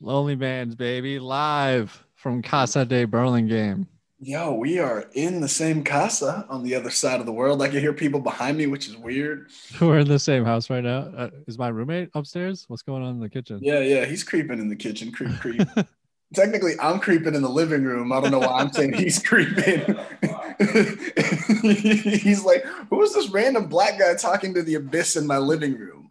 Lonely Bands, baby, live from Casa de Burlingame. Yo, we are in the same casa on the other side of the world. I can hear people behind me, which is weird. We're in the same house right now. Uh, is my roommate upstairs? What's going on in the kitchen? Yeah, yeah, he's creeping in the kitchen. Creep, creep. Technically, I'm creeping in the living room. I don't know why I'm saying he's creeping. he's like, who is this random black guy talking to the abyss in my living room?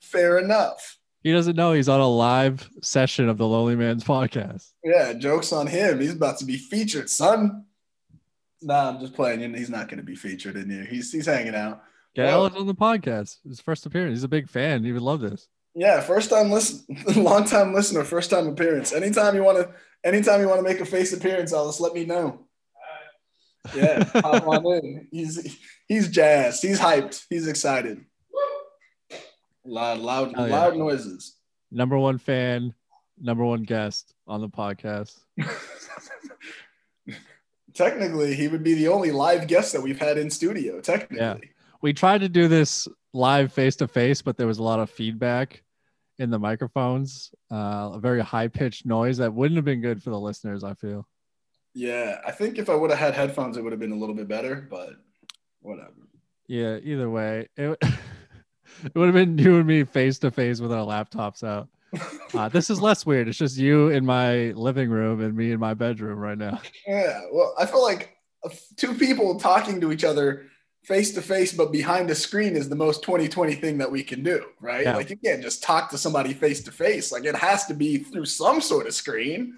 Fair enough. He doesn't know he's on a live session of the Lonely Man's podcast. Yeah, jokes on him. He's about to be featured, son. Nah, I'm just playing. He's not going to be featured in here. He's he's hanging out. Gail Well- is on the podcast. His first appearance. He's a big fan. He would love this. Yeah, first time listen, long time listener, first time appearance. Anytime you want to, anytime you want to make a face appearance, Alice, let me know. Yeah, hop on in. He's he's jazzed. He's hyped. He's excited. Loud, loud, Oh, yeah. loud noises. Number one fan, number one guest on the podcast. Technically, he would be the only live guest that we've had in studio. Technically, Yeah. We tried to do this live face to face, but there was a lot of feedback in the microphones, uh, a very high pitched noise that wouldn't have been good for the listeners. I feel. yeah. I think if I would have had headphones, it would have been a little bit better. But whatever. Yeah. Either way, it, it would have been you and me face to face with our laptops out. Uh, this is less weird. It's just you in my living room and me in my bedroom right now. Yeah, well, I feel like two people talking to each other face to face, but behind a screen is the most 2020 thing that we can do, right? Yeah. Like you can't just talk to somebody face to face. Like it has to be through some sort of screen.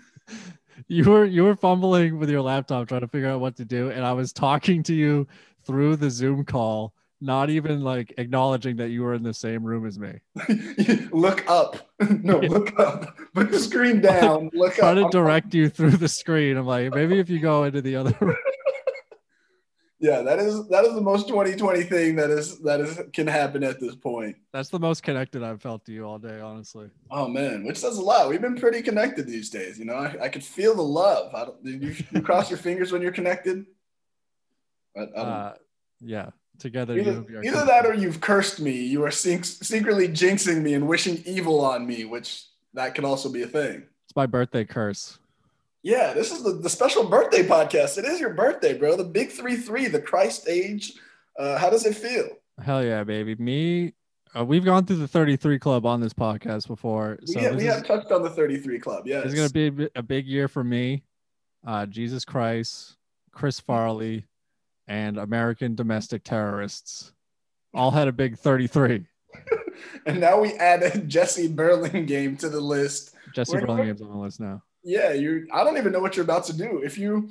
You were you were fumbling with your laptop trying to figure out what to do, and I was talking to you through the Zoom call, not even like acknowledging that you were in the same room as me. look up. No, look up. Put the screen down. Look up Trying to direct you through the screen. I'm like, maybe if you go into the other room. Yeah, that is that is the most 2020 thing that is that is can happen at this point. That's the most connected I've felt to you all day, honestly. Oh man, which says a lot. We've been pretty connected these days. You know, I, I could feel the love. I don't, did you, you cross your fingers when you're connected? I, I Uh, yeah, together. Either, you- we are either that or you've cursed me. You are sec- secretly jinxing me and wishing evil on me, which that could also be a thing. It's my birthday curse. Yeah, this is the, the special birthday podcast. It is your birthday, bro. The big three three, the Christ age. Uh, how does it feel? Hell yeah, baby. Me, uh, we've gone through the 33 club on this podcast before. We, So have, we have touched on the 33 club. Yeah, It's gonna be a a big year for me. Uh, Jesus Christ, Chris Farley, and American domestic terrorists all had a big 33. and now we added Jesse Burlingame to the list. Jesse We're- Burlingame's on the list now. Yeah, you. I don't even know what you're about to do. If you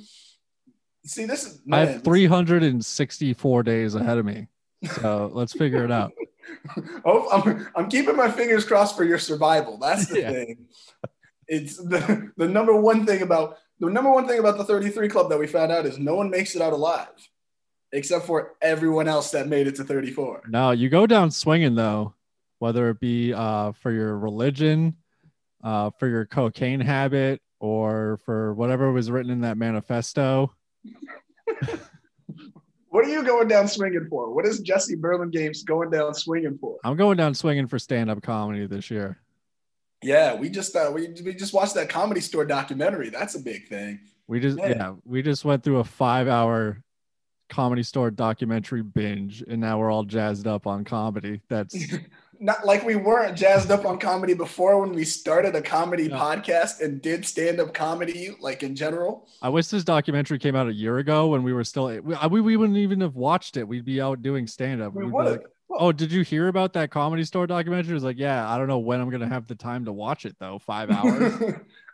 see this, is I have 364 days ahead of me, so let's figure it out. Oh, I'm, I'm keeping my fingers crossed for your survival. That's the Yeah. thing. It's the, the number one thing about the number one thing about the 33 club that we found out is no one makes it out alive, except for everyone else that made it to 34. No, you go down swinging though, whether it be uh, for your religion, uh, for your cocaine habit, or for whatever was written in that manifesto. What are you going down swinging for? What is Jesse Burlingame's going down swinging for? I'm going down swinging for stand-up comedy this year. Yeah, we just uh, we, we just watched that comedy store documentary. That's a big thing. We just Yeah. yeah, we just went through a five hour comedy store documentary binge and now we're all jazzed up on comedy. That's Not like we weren't jazzed up on comedy before when we started a comedy Yeah. podcast and did stand up comedy, like in general. I wish this documentary came out a year ago when we were still we, we, we wouldn't even have watched it. We'd be out doing stand up. We We'd be like, oh, did you hear about that comedy store documentary? It's like, yeah, I don't know when I'm gonna have the time to watch it though. Five hours.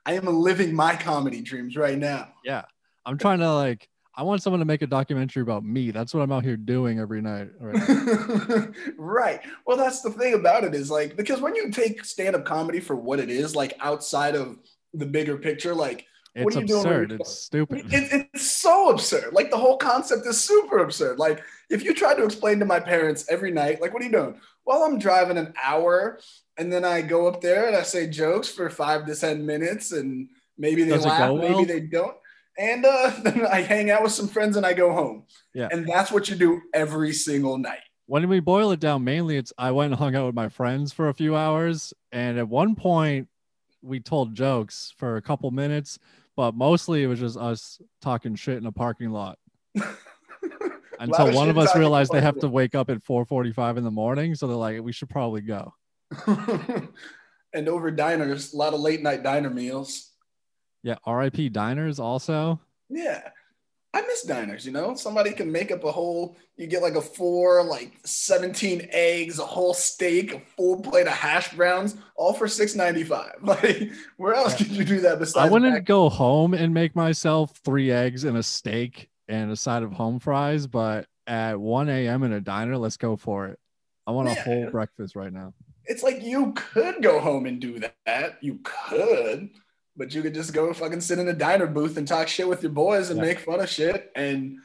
I am living my comedy dreams right now. yeah. I'm trying to like I want someone to make a documentary about me. That's what I'm out here doing every night. Right right. Well, that's the thing about it is like because when you take stand-up comedy for what it is, like outside of the bigger picture, like It's are you doing absurd. you're- It's stupid. it, it's so absurd. Like the whole concept is super absurd. Like if you tried to explain to my parents every night, like what are you doing? Well, I'm driving an hour and then I go up there and I say jokes for five to ten minutes and maybe they Does laugh, well? maybe they don't. And uh, then I hang out with some friends and I go home. Yeah. And that's what you do every single night. when we boil it down, mainly it's I went and hung out with my friends for a few hours, and at one point, we told jokes for a couple minutes, but mostly it was just us talking shit in a parking lot. Until one of us realized they have to wake up at 4:45 in the morning, so they're like, we should probably go. and over diners, a lot of late night diner meals. Yeah, RIP diners also. Yeah. I miss diners, you know? Somebody can make up a whole, you get like a four, like 17 eggs, a whole steak, a full plate of hash browns, all for $6.95. Like, where else Yeah. could you do that besides? I wouldn't back- go home and make myself three eggs and a steak and a side of home fries, but at 1 a.m. in a diner, let's go for it. I want a whole breakfast right now. It's like you could go home and do that. You could, but you could just go fucking sit in a diner booth and talk shit with your boys and Yeah. make fun of shit. And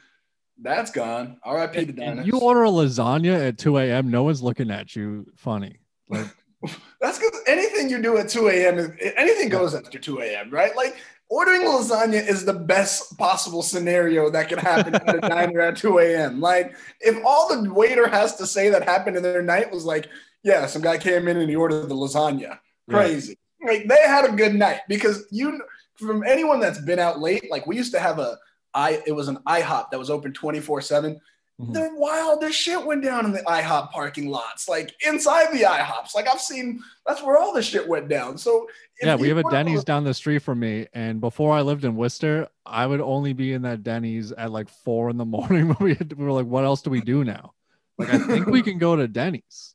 that's gone. RIP to If diners. you order a lasagna at 2 a.m., no one's looking at you funny. Like, That's because anything you do at 2 a.m. anything goes after 2 a.m. Right? Like ordering lasagna is the best possible scenario that can happen at a diner at 2 a.m. Like if all the waiter has to say that happened in their night was like, yeah, some guy came in and he ordered the lasagna. Crazy. Like they had a good night because you from anyone that's been out late, like we used to have a I it was an IHOP that was open 24-7 Mhm. the wildest shit went down in the IHOP parking lots, like inside the IHOPs. Like I've seen, that's where all the shit went down. So yeah, we have a Denny's down the street from me. And before I lived in Worcester, I would only be in that Denny's at like four in the morning. When we, had, we were like, what else do we do now? Like, I think we can go to Denny's.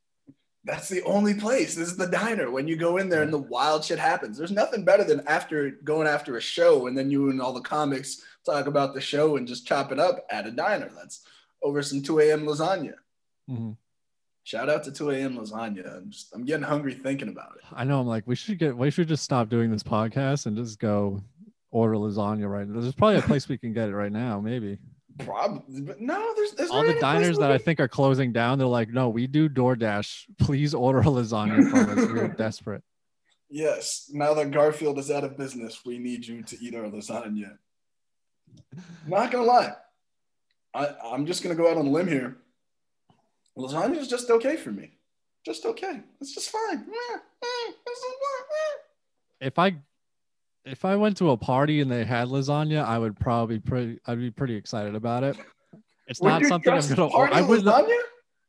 That's the only place. This is the diner. When you go in there and the wild shit happens, there's nothing better than after going after a show and then you and all the comics talk about the show and just chop it up at a diner. That's over some 2 a.m. lasagna. Mhm. Shout out to 2 a.m. lasagna. I'm just, I'm getting hungry thinking about it. I know. I'm like, we should get, we should just stop doing this podcast and just go order lasagna right now. There's probably a place we can get it right now, maybe. Probably, but no, there's, there's All the diners that I think are closing down, they're like, no, we do DoorDash. Please order a lasagna from us. We're desperate. Yes, now that Garfield is out of business, we need you to eat our lasagna. Not gonna lie, I, I'm just gonna go out on a limb here. Lasagna is just okay for me. Just okay. It's just fine. It's just fine, if I if I went to a party and they had lasagna, I would probably pretty I'd be pretty excited about it. It's. Would not you something I'm gonna party I would lasagna?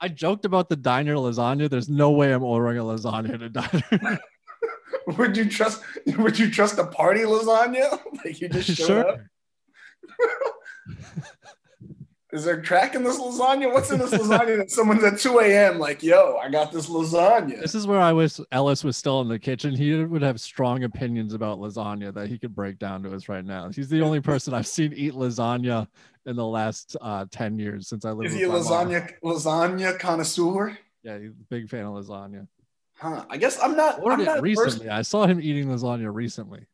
I joked about the diner lasagna. There's no way I'm ordering a lasagna at a diner. Would you trust? Would you trust a party lasagna? like you just showed sure. up? Is there crack in this lasagna? What's in this lasagna that someone's at 2 a.m. like, yo, I got this lasagna? This is where I wish Ellis was still in the kitchen. He would have strong opinions about lasagna that he could break down to us right now. He's the only person I've seen eat lasagna in the last uh, 10 years since I lived Is he a my mom. lasagna lasagna connoisseur? Yeah, he's a big fan of lasagna. Huh. I guess I'm not. Ordered I'm it not recently. First, I saw him eating lasagna recently.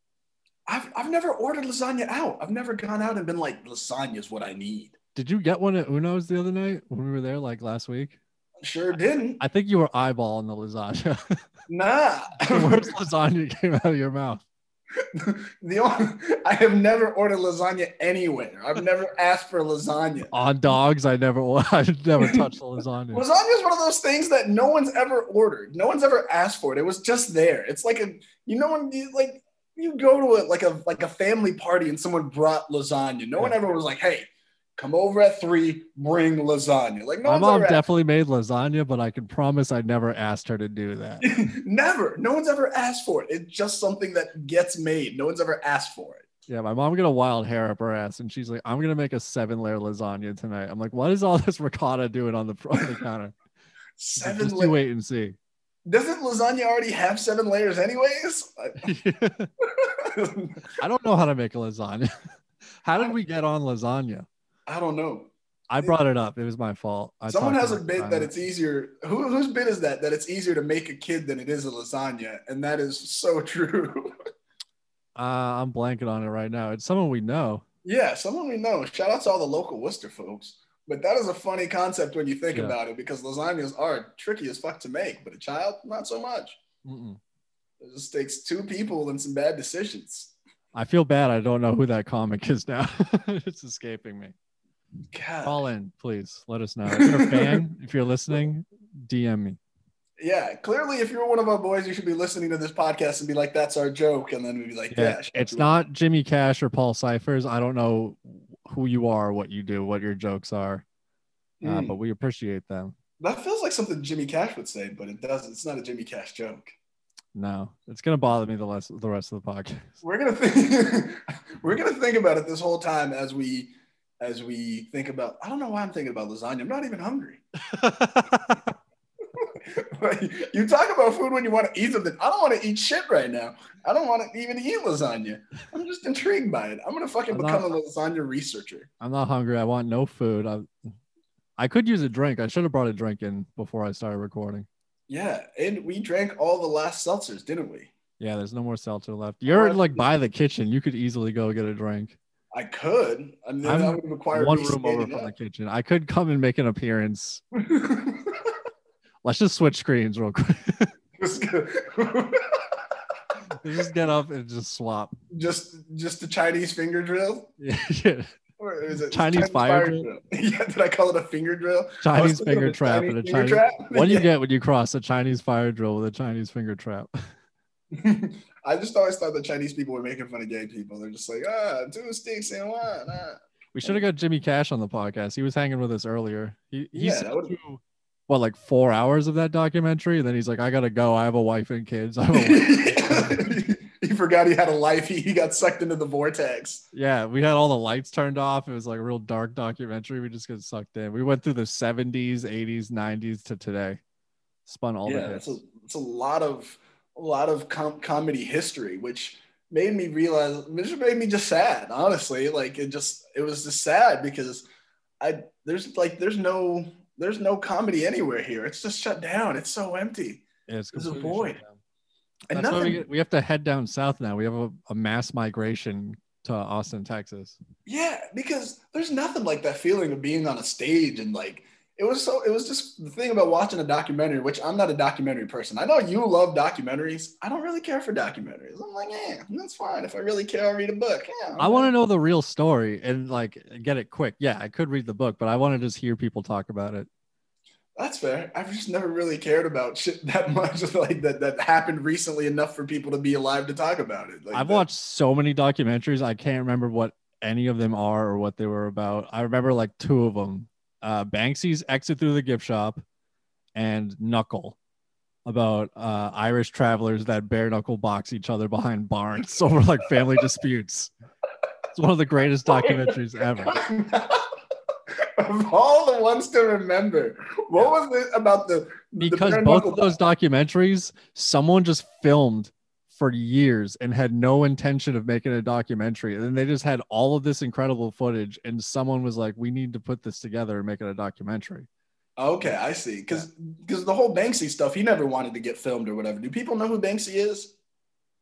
I've, I've never ordered lasagna out. I've never gone out and been like, lasagna is what I need. Did you get one at Uno's the other night when we were there, like last week? I sure didn't. I think you were eyeballing the lasagna. Nah. the worst lasagna came out of your mouth. the only, I have never ordered lasagna anywhere. I've never asked for lasagna. On dogs, I never, I never touched the lasagna. Lasagna is one of those things that no one's ever ordered. No one's ever asked for it. It was just there. It's like a you know when you like you go to a like a like a family party and someone brought lasagna. No one ever was like, "Hey, come over at three, bring lasagna." Like no My mom definitely made lasagna, but I can promise I never asked her to do that. never. No one's ever asked for it. It's just something that gets made. No one's ever asked for it. Yeah, my mom got a wild hair up her ass, and she's like, "I'm gonna make a seven layer lasagna tonight." I'm like, "What is all this ricotta doing on the on the counter?" Seven. Just la- wait and see. Doesn't lasagna already have seven layers, anyways? I don't know how to make a lasagna. How did we get on lasagna? I don't know. I brought it up. It was my fault. I Someone has a bit that it's easier. Who, whose bit is that? That it's easier to make a kid than it is a lasagna, and that is so true. Uh, I'm blanking on it right now. It's someone we know. yeah, someone we know. Shout out to all the local Worcester folks. But that is a funny concept when you think Yeah. about it, because lasagnas are tricky as fuck to make, but a child, not so much. Mm-mm. It just takes two people and some bad decisions. I feel bad. I don't know who that comic is now. it's escaping me. God. Call in, please. Let us know. If you're a fan, if you're listening, DM me. Yeah, clearly, if you're one of our boys, you should be listening to this podcast and be like, "That's our joke," and then we'd be like, "Yeah." Yeah, it's not Jimmy Cash or Paul Cyphers. I don't know who you are, what you do, what your jokes are, up." uh, Mm. but we appreciate them. that feels like something Jimmy Cash would say, but it doesn't. It's not a Jimmy Cash joke. No, it's gonna bother me the rest the rest of the podcast. We're gonna think. we're gonna think about it this whole time as we as we think about. I don't know why I'm thinking about lasagna. I'm not even hungry. you talk about food when you want to eat something. I don't want to eat shit right now. I don't want to even eat lasagna. I'm just intrigued by it. I'm gonna fucking I'm become not- a lasagna researcher. I'm not hungry. I want no food. I I could use a drink. I should have brought a drink in before I started recording. Yeah, and we drank all the last seltzers, didn't we? Yeah, there's no more seltzer left. You're like by the kitchen. You could easily go get a drink. I could. I mean, I'm that would require One room over from the kitchen. I could come and make an appearance. Let's just switch screens real quick. just, just get up and just swap. just, just the Chinese finger drill. Yeah, yeah. Or is it Chinese fire drill? yeah, did I call it a finger drill? Chinese finger trap and a Chinese. trap. What do you Yeah. get when you cross a Chinese fire drill with a Chinese finger trap? I just always thought the Chinese people were making fun of gay people. They're just like, ah, two sticks and one. Ah. We should have got Jimmy Cash on the podcast. He was hanging with us earlier. He he Yeah, through, what like four hours of that documentary, and then he's like, "I gotta go. I have a wife and kids." I have a wife." he forgot he had a life. He, he got sucked into the vortex. yeah, we had all the lights turned off. It was like a real dark documentary. We just got sucked in. We went through the '70s, '80s, '90s to today. Spun all yeah, the it's hits. a, it's a lot of a lot of com- comedy history, which made me realize, which made me just sad. Honestly, like it just it was just sad because I there's like there's no there's no comedy anywhere here. It's just shut down. It's so empty. Yeah, it's there's a void. And That's why we, nothing. get, we have to head down south now. We have a, a mass migration to Austin, Texas. Yeah, because there's nothing like that feeling of being on a stage and like it was so it was just the thing about watching a documentary, which I'm not a documentary person. I know you love documentaries. I don't really care for documentaries. I'm like, yeah, that's fine. If I really care, I'll read a book. Yeah. I want to know the real story and like get it quick. Yeah, I could read the book, but I want to just hear people talk about it. That's fair. I've just never really cared about shit that much, like that that happened recently enough for people to be alive to talk about it. Like I've that- watched so many documentaries. I can't remember what any of them are or what they were about. I remember like two of them. Uh, Banksy's exit through the gift shop and Knuckle about uh, Irish travelers that bare knuckle box each other behind barns over like family disputes. It's one of the greatest documentaries ever. of all the ones to remember, what was it about the because both of those documentaries someone just filmed for years and had no intention of making a documentary and then they just had all of this incredible footage and someone was like we need to put this together and make it a documentary Okay, I see. Because because the whole Banksy stuff, he never wanted to get filmed or whatever. Do people know who Banksy is?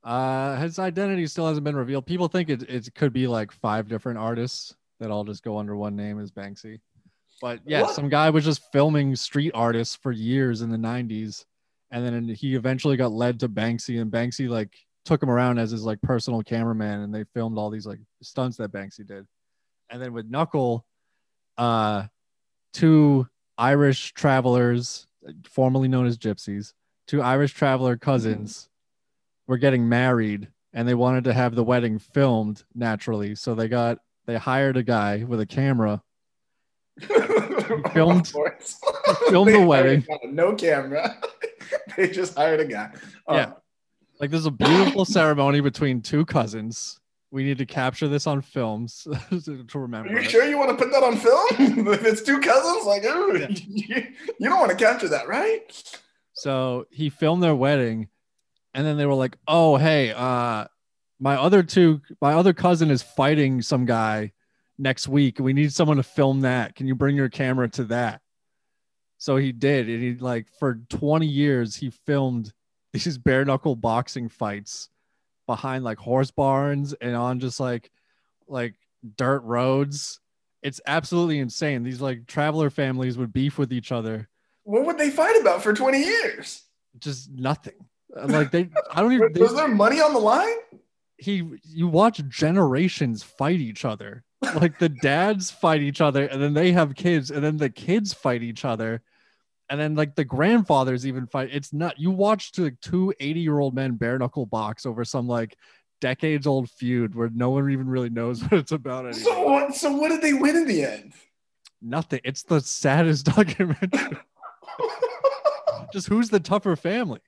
uh his identity still hasn't been revealed people think it, it could be like five different artists that all just go under one name as banksy but yeah What? some guy was just filming street artists for years in the 90s and then he eventually got led to banksy and banksy like took him around as his like personal cameraman and they filmed all these like stunts that banksy did and then with knuckle uh two irish travelers formerly known as gypsies two irish traveler cousins were getting married and they wanted to have the wedding filmed naturally so they got they hired a guy with a camera filmed- filmed the wedding. No camera. they just hired a guy. Oh, Yeah. like there's a beautiful ceremony between two cousins we need to capture this on films to remember. Are you it. sure you want to put that on film? if it's two cousins, like, ooh, Yeah. you, you don't want to capture that, right? So he filmed their wedding, and then they were like, "Oh, hey, uh, my other two, my other cousin is fighting some guy next week. We need someone to film that. Can you bring your camera to that?" So he did, and he like for 20 years he filmed these bare knuckle boxing fights behind like horse barns and on just like like dirt roads. It's absolutely insane. These like traveler families would beef with each other What would they fight about for 20 years? just nothing. Like they, I don't even. Was They, there money on the line? He, you watch generations fight each other. Like the dads fight each other, and then they have kids, and then the kids fight each other, and then like the grandfathers even fight. It's not you watch like two 80 year old men bare knuckle box over some like decades old feud where no one even really knows what it's about anymore. So what? So what did they win in the end? Nothing. It's the saddest documentary. just who's the tougher family?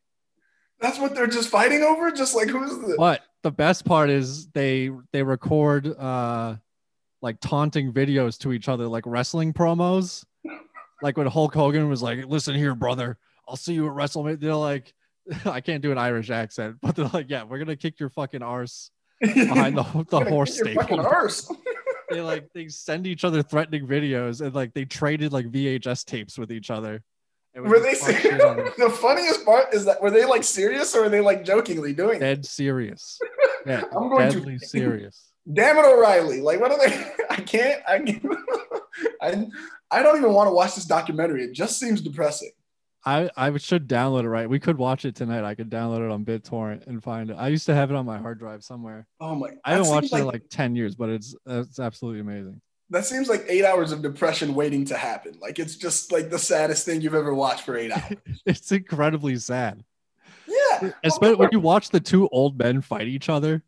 That's what they're just fighting over. Just like who's the? But the best part is they they record uh like taunting videos to each other, like wrestling promos. Like when Hulk Hogan was like, "Listen here, brother, I'll see you at WrestleMania." They're like, I can't do an Irish accent, but they're like, "Yeah, we're gonna kick your fucking arse behind the the horse kick your fucking stable." they like they send each other threatening videos and like they traded like VHS tapes with each other. Were they serious? it. the funniest part is that were they like serious or were they like jokingly doing it? dead serious? Yeah, I'm going to- serious. Damn it, O'Reilly! Like, what are they? I can't. I can't. I, I don't even want to watch this documentary. It just seems depressing. I I should download it right. We could watch it tonight. I could download it on BitTorrent and find it. I used to have it on my hard drive somewhere. Oh my! I haven't watched it in like ten years, but it's it's absolutely amazing. That seems like eight hours of depression waiting to happen. Like it's just like the saddest thing you've ever watched for eight hours. It's incredibly sad, Yeah, especially when you watch the two old men fight each other.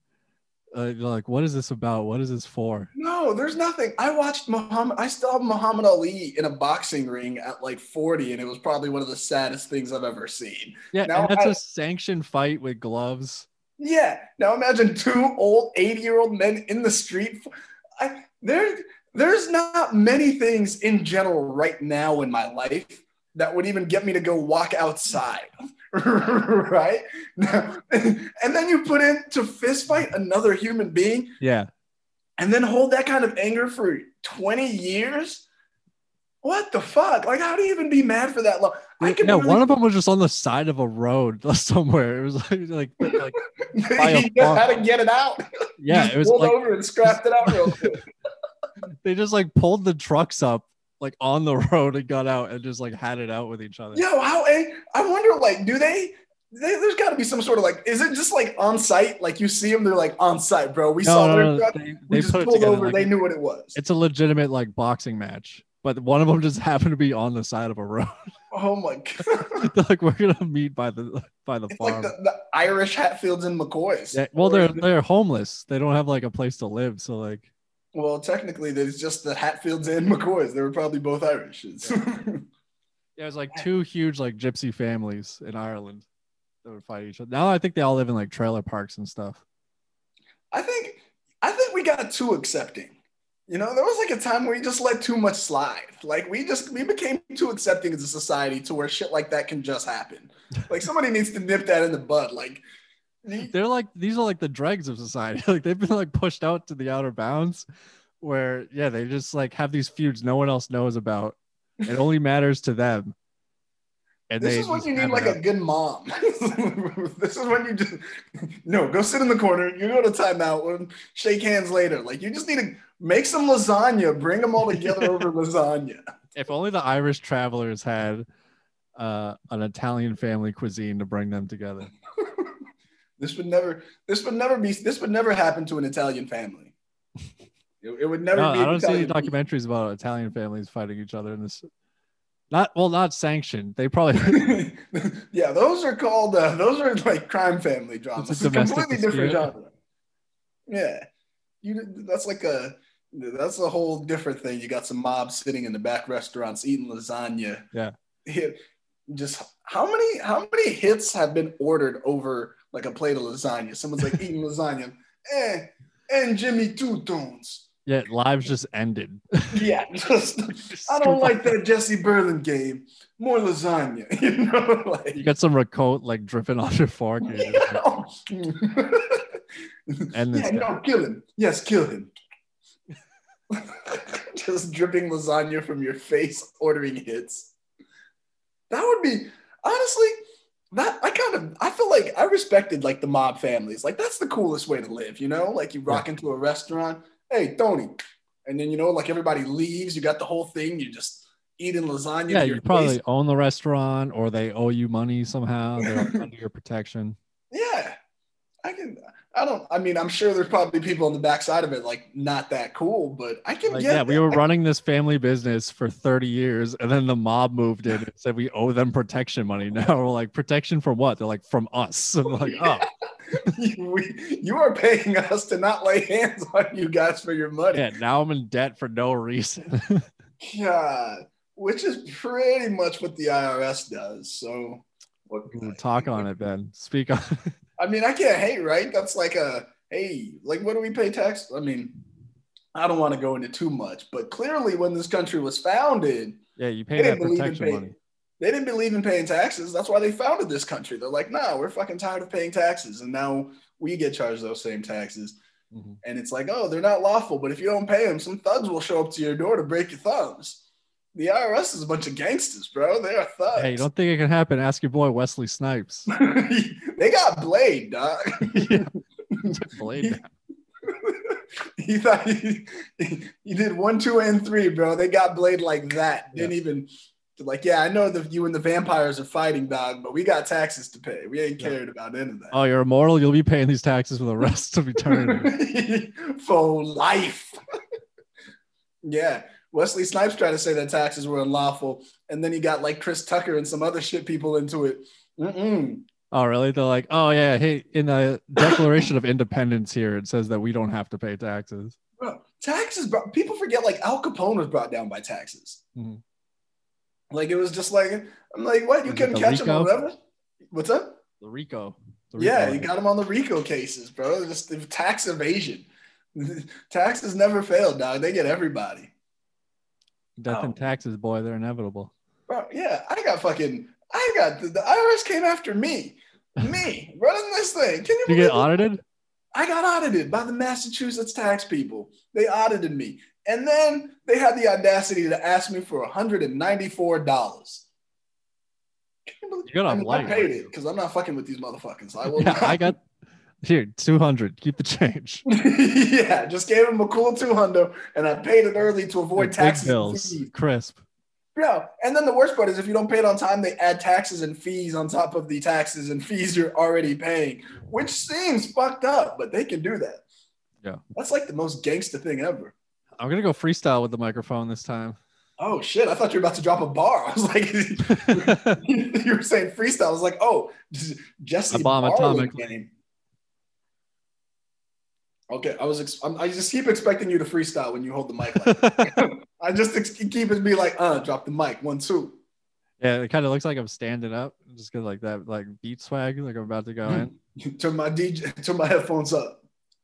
Uh, you're like, what is this about? What is this for? No, there's nothing. I watched Muhammad. I still have Muhammad Ali in a boxing ring at like 40, and it was probably one of the saddest things I've ever seen. Yeah, Now and that's I- a sanctioned fight with gloves. Yeah. Now imagine two old 80 year old men in the street. I, there, there's not many things in general right now in my life that would even get me to go walk outside. right? And then you put in to fist fight another human being Yeah, and then hold that kind of anger for 20 years. What the fuck? Like, how do you even be mad for that long? I can no, really- one of them was just on the side of a road somewhere. It was like like, like by a he just had to get it out. yeah, Just it was pulled like over and scrapped it out real quick. They just like pulled the trucks up like on the road and got out and just like had it out with each other. Yo, how? eh, I wonder, like, do they? they there's got to be some sort of like, is it just like on site? Like you see them, they're like on site, bro. We No, saw no, their no, truck. they, we they just pulled together. over. like, they knew what it was. it's a legitimate like boxing match, but one of them just happened to be on the side of a road. Oh my god! Like, we're gonna meet by the by the It's like the, the Irish Hatfields and McCoys. yeah, well, they're they're homeless. They don't have like a place to live, so like well, technically, there's just the Hatfields and McCoys. They were probably both Irish. It's- yeah, it was like two huge like gypsy families in Ireland that would fight each other. Now I think they all live in like trailer parks and stuff. I think I think we got too accepting. You know, there was like a time where we just let too much slide. Like we just we became too accepting as a society to where shit like that can just happen. Like somebody needs to nip that in the bud. Like you- They're like these are like the dregs of society. Like they've been like pushed out to the outer bounds, where yeah, they just like have these feuds no one else knows about. It only matters to them. And this is when you need like it a good mom. this is when you just no go sit in the corner. You go to timeout and shake hands later. Like you just need to make some lasagna. Bring them all together over lasagna. if only the Irish travelers had uh, an Italian family cuisine to bring them together. This would never. This would never be. This would never happen to an Italian family. It, it would never No, be. I don't see any Italian- documentaries about Italian families fighting each other in this. Not well, not sanctioned. They probably yeah, those are called. Uh, those are like crime family dramas. It's It's a completely different genre. Yeah, you. That's like a. That's a whole different thing. You got some mobs sitting in the back restaurants eating lasagna. Yeah. Just how many how many hits have been ordered over like a plate of lasagna? Someone's like eating lasagna. Eh, and Jimmy Two Tones. yeah, lives just ended. Yeah, just I don't like that Jesse Burlingame. More lasagna, you know, like You got some ricotta like dripping off your fork. and you're just like, And yeah, this no, kill him. Yes, kill him. Just dripping lasagna from your face, ordering hits. That would be honestly. That I kind of I feel like I respected like the mob families. Like that's the coolest way to live, you know. Like you rock into a restaurant, hey Tony, and then you know like everybody leaves. You got the whole thing. You just eating lasagna. yeah, you probably face. own the restaurant or they owe you money somehow. They're under your protection. Yeah. I can. I don't. I mean, I'm sure there's probably people on the backside of it like not that cool, but I can Like, get. yeah, we were running this family business for 30 years, and then the mob moved in and said we owe them protection money. Now we're like, protection from what? They're like, from us. We're like, oh, you, we, you are paying us to not lay hands on you guys for your money. yeah. Now I'm in debt for no reason. God, which is pretty much what the IRS does. So, what Ooh, Talk on it, Ben. Speak on. I mean, I can't hate, right? That's like a hey, like what do we pay tax? I mean, I don't want to go into too much, but clearly, when this country was founded, yeah, you pay that didn't believe in protection paying. money. They didn't believe in paying taxes. That's why they founded this country. They're like, nah, we're fucking tired of paying taxes, and now we get charged those same taxes. Mhm. And it's like, oh, they're not lawful, but if you don't pay them, some thugs will show up to your door to break your thumbs. The IRS is a bunch of gangsters, bro. They are thugs. Hey, you don't think it can happen? Ask your boy Wesley Snipes. they got Blade, dog. Yeah. Blade down. he thought he, he did one, two, and three, bro. They got Blade like that. Didn't even like, yeah, I know that you and the vampires are fighting, dog, but we got taxes to pay. We ain't Yeah. cared about any of that. Oh, you're immortal. You'll be paying these taxes for the rest of eternity. for life. yeah. Wesley Snipes tried to say that taxes were unlawful, and then he got like Chris Tucker and some other shit people into it. Mm-mm. oh, really? They're like, oh yeah, hey, in the Declaration of Independence here, it says that we don't have to pay taxes. Bro, taxes, bro. People forget like Al Capone was brought down by taxes. Mhm. Like it was just like I'm like, what? You Was couldn't catch him or whatever. What's up? The RICO. The Yeah, you got him on the RICO cases, bro. Just tax evasion. Taxes never fail, dog. They get everybody. Death Oh. and taxes, boy, they're inevitable. Bro, yeah, I got fucking, I got the, the IRS came after me, me running this thing. Can you you get it? audited? I got audited by the Massachusetts tax people. They audited me, and then they had the audacity to ask me for $194. You're gonna I, mean, I paid it because I'm not fucking with these motherfuckers. I will. Yeah. I got here 200. Keep the change. yeah, just gave him a cool 200 and I paid it early to avoid Big taxes. bills, crisp. Yeah, and then the worst part is if you don't pay it on time, they add taxes and fees on top of the taxes and fees you're already paying, which seems fucked up, but they can do that. Yeah. That's like the most gangster thing ever. I'm gonna go freestyle with the microphone this time. Oh shit, I thought you were about to drop a bar. I was like, you were saying freestyle. I was like, oh, Jesse A bomb Marlin atomically. Okay, I was. Ex- I'm, I just keep expecting you to freestyle when you hold the mic. Like I just ex- keep it be like, uh, drop the mic, one, two. yeah, it kind of looks like I'm standing up, just cause like that like beat swag, like I'm about to go in. Turn my DJ, turn my headphones up.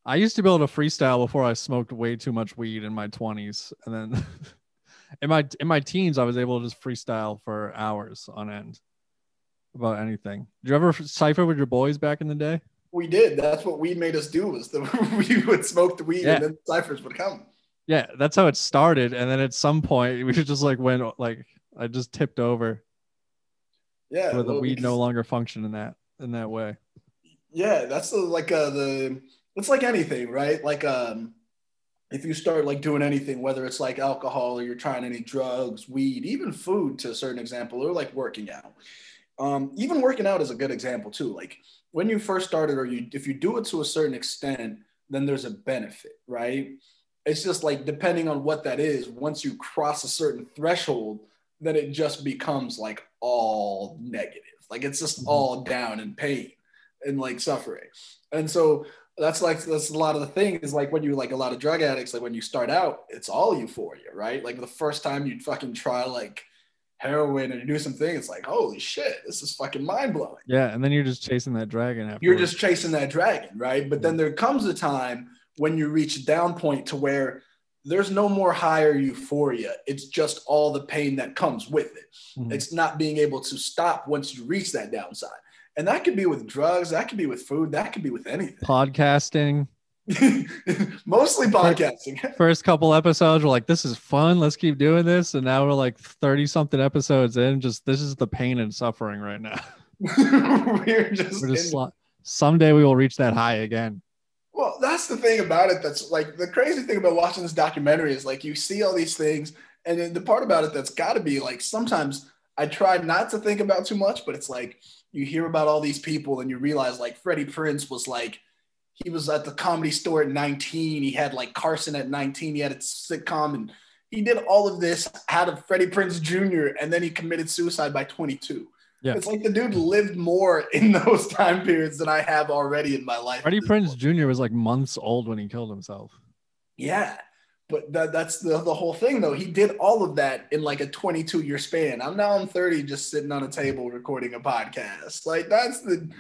I used to be able to freestyle before I smoked way too much weed in my 20s, and then in my in my teens, I was able to just freestyle for hours on end about anything. Did you ever cipher with your boys back in the day? We did. That's what weed made us do. Was the we would smoke the weed Yeah. and then ciphers would come. Yeah, that's how it started, and then at some point we just like went like I just tipped over Yeah, where the well, weed no longer functioned in that in that way. Yeah, that's the, like uh, the. It's like anything, right? Like um, if you start like doing anything, whether it's like alcohol or you're trying any drugs, weed, even food to a certain example, or like working out. Um, even working out is a good example too. Like when you first started, or you if you do it to a certain extent, then there's a benefit, right? It's just like depending on what that is. Once you cross a certain threshold, then it just becomes like all negative. Like it's just Mhm. all down and pain and like suffering. And so that's like that's a lot of the thing is like when you like a lot of drug addicts, like when you start out, it's all euphoria, right? Like the first time you fucking try like heroin and you do something, it's like, holy shit, this is fucking mind blowing. Yeah, and then you're just chasing that dragon after. You're just chasing that dragon, right? But then there comes a time when you reach a down point to where there's no more higher euphoria. It's just all the pain that comes with it. Mhm. It's not being able to stop once you reach that downside. And that could be with drugs, that could be with food, that could be with anything. podcasting. Mostly podcasting. First couple episodes, we're like, "This is fun. Let's keep doing this." And now we're like thirty something episodes in. Just this is the pain and suffering right now. We're just, We're just sli- someday we will reach that high again. Well, that's the thing about it. That's like the crazy thing about watching this documentary is like you see all these things, and then the part about it that's got to be like sometimes I try not to think about too much, but it's like you hear about all these people and you realize like Freddie Prinze was like he was at the comedy store at 19. He had like Carson at 19. He had a sitcom and he did all of this, had a Freddie Prinze Jr., and then he committed suicide by 22. Yeah. It's like the dude lived more in those time periods than I have already in my life. Freddie Prinze Jr. was like months old when he killed himself. Yeah. But that, that's the, the whole thing, though. He did all of that in like a 22 year span. I'm now I'm 30, just sitting on a table recording a podcast. Like that's the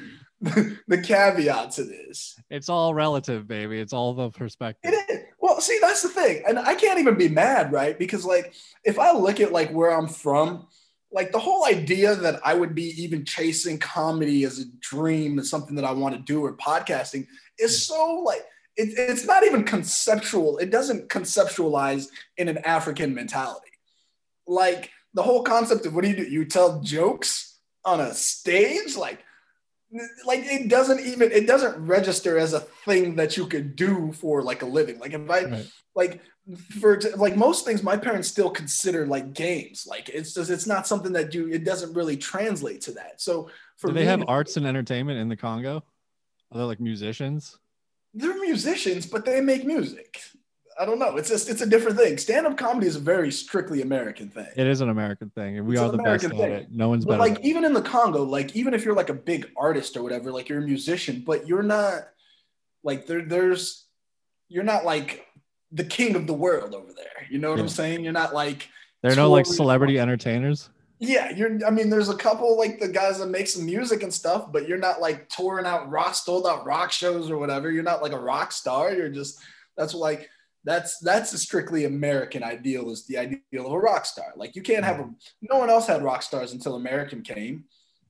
the caveat to this. It's all relative, baby. It's all the perspective. It is. Well, see, that's the thing. And I can't even be mad, right? Because like if I look at like where I'm from, like the whole idea that I would be even chasing comedy as a dream is something that I want to do or podcasting is mm. so like it, it's not even conceptual. It doesn't conceptualize in an African mentality. Like the whole concept of what do you do? You tell jokes on a stage, like like it doesn't even it doesn't register as a thing that you could do for like a living. Like if i right. like for like most things my parents still consider like games. Like it's just it's not something that you it doesn't really translate to that. So for do they me, have arts and entertainment in the congo? Are they like musicians? They're musicians but they make music I don't know. It's just it's a different thing. Stand up comedy is a very strictly American thing. It is an American thing, and we it's are the American best thing. at it. No one's but better. Like even in the Congo, like even if you're like a big artist or whatever, like you're a musician, but you're not like there. There's you're not like the king of the world over there. You know what yeah. I'm saying? You're not like there are no like celebrity entertainers. Yeah, you're. I mean, there's a couple like the guys that make some music and stuff, but you're not like touring out rock, sold out rock shows or whatever. You're not like a rock star. You're just that's like that's that's a strictly American ideal is the ideal of a rock star. Like you can't have a no one else had rock stars until American came.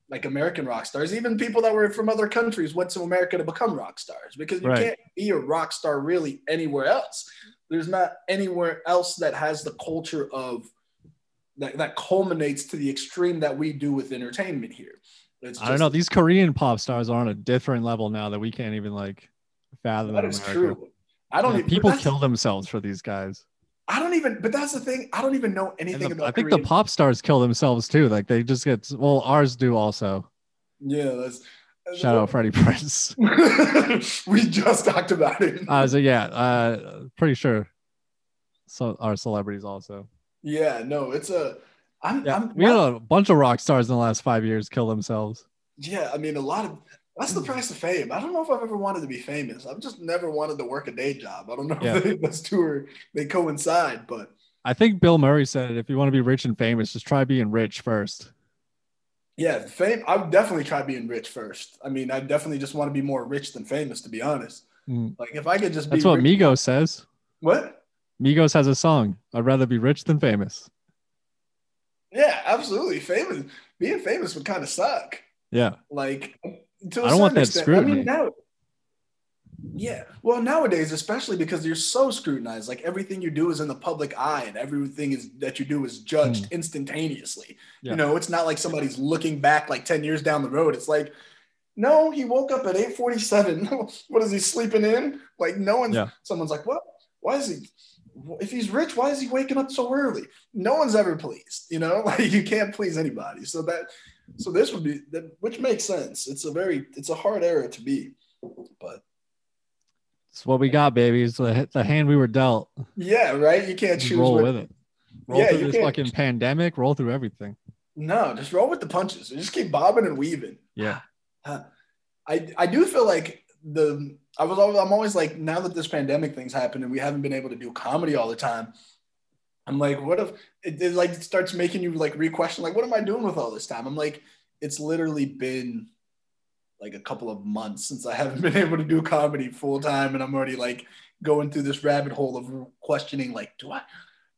Like American rock stars, even people that were from other countries went to America to become rock stars because you right. can't be a rock star really anywhere else. There's not anywhere else that has the culture of that, that culminates to the extreme that we do with entertainment here. Just, I don't know. These Korean pop stars are on a different level now that we can't even like fathom. That is America. true. I don't. Yeah, even, people kill themselves for these guys. I don't even. But that's the thing. I don't even know anything the, about. I think Korean. the pop stars kill themselves too. Like they just get. Well, ours do also. Yeah, that's. Shout out Freddie Prinze. we just talked about it. Uh, so yeah, uh, pretty sure. So our celebrities also. Yeah, no, it's a. I'm, yeah, I'm, we had a bunch of rock stars in the last five years kill themselves. Yeah, I mean, a lot of that's the price of fame. I don't know if I've ever wanted to be famous. I've just never wanted to work a day job. I don't know yeah. if those two are they coincide, but I think Bill Murray said if you want to be rich and famous, just try being rich first. Yeah, fame. I would definitely try being rich first. I mean, I definitely just want to be more rich than famous, to be honest. Mm. Like if I could just be That's what rich, Migos says. What? Migos has a song. I'd rather be rich than famous. Yeah, absolutely. Famous being famous would kind of suck. Yeah. Like I don't want that extent. scrutiny. I mean, now, yeah. Well, nowadays, especially because you're so scrutinized, like everything you do is in the public eye and everything is that you do is judged mm. instantaneously. Yeah. You know, it's not like somebody's looking back like 10 years down the road. It's like, no, he woke up at 847. what is he sleeping in? Like no one's yeah. someone's like, what? Why is he if he's rich, why is he waking up so early? No one's ever pleased, you know, like you can't please anybody. So that so this would be that, which makes sense. It's a very, it's a hard era to be, but it's what we got, baby. It's the, the hand we were dealt. Yeah, right. You can't choose. Roll what, with it. Roll yeah, through this fucking pandemic. Roll through everything. No, just roll with the punches. Just keep bobbing and weaving. Yeah. I I do feel like the I was always I'm always like now that this pandemic thing's happened and we haven't been able to do comedy all the time. I'm like, what if it, it like starts making you like re-question, like, what am I doing with all this time? I'm like, it's literally been like a couple of months since I haven't been able to do comedy full time, and I'm already like going through this rabbit hole of questioning, like, do I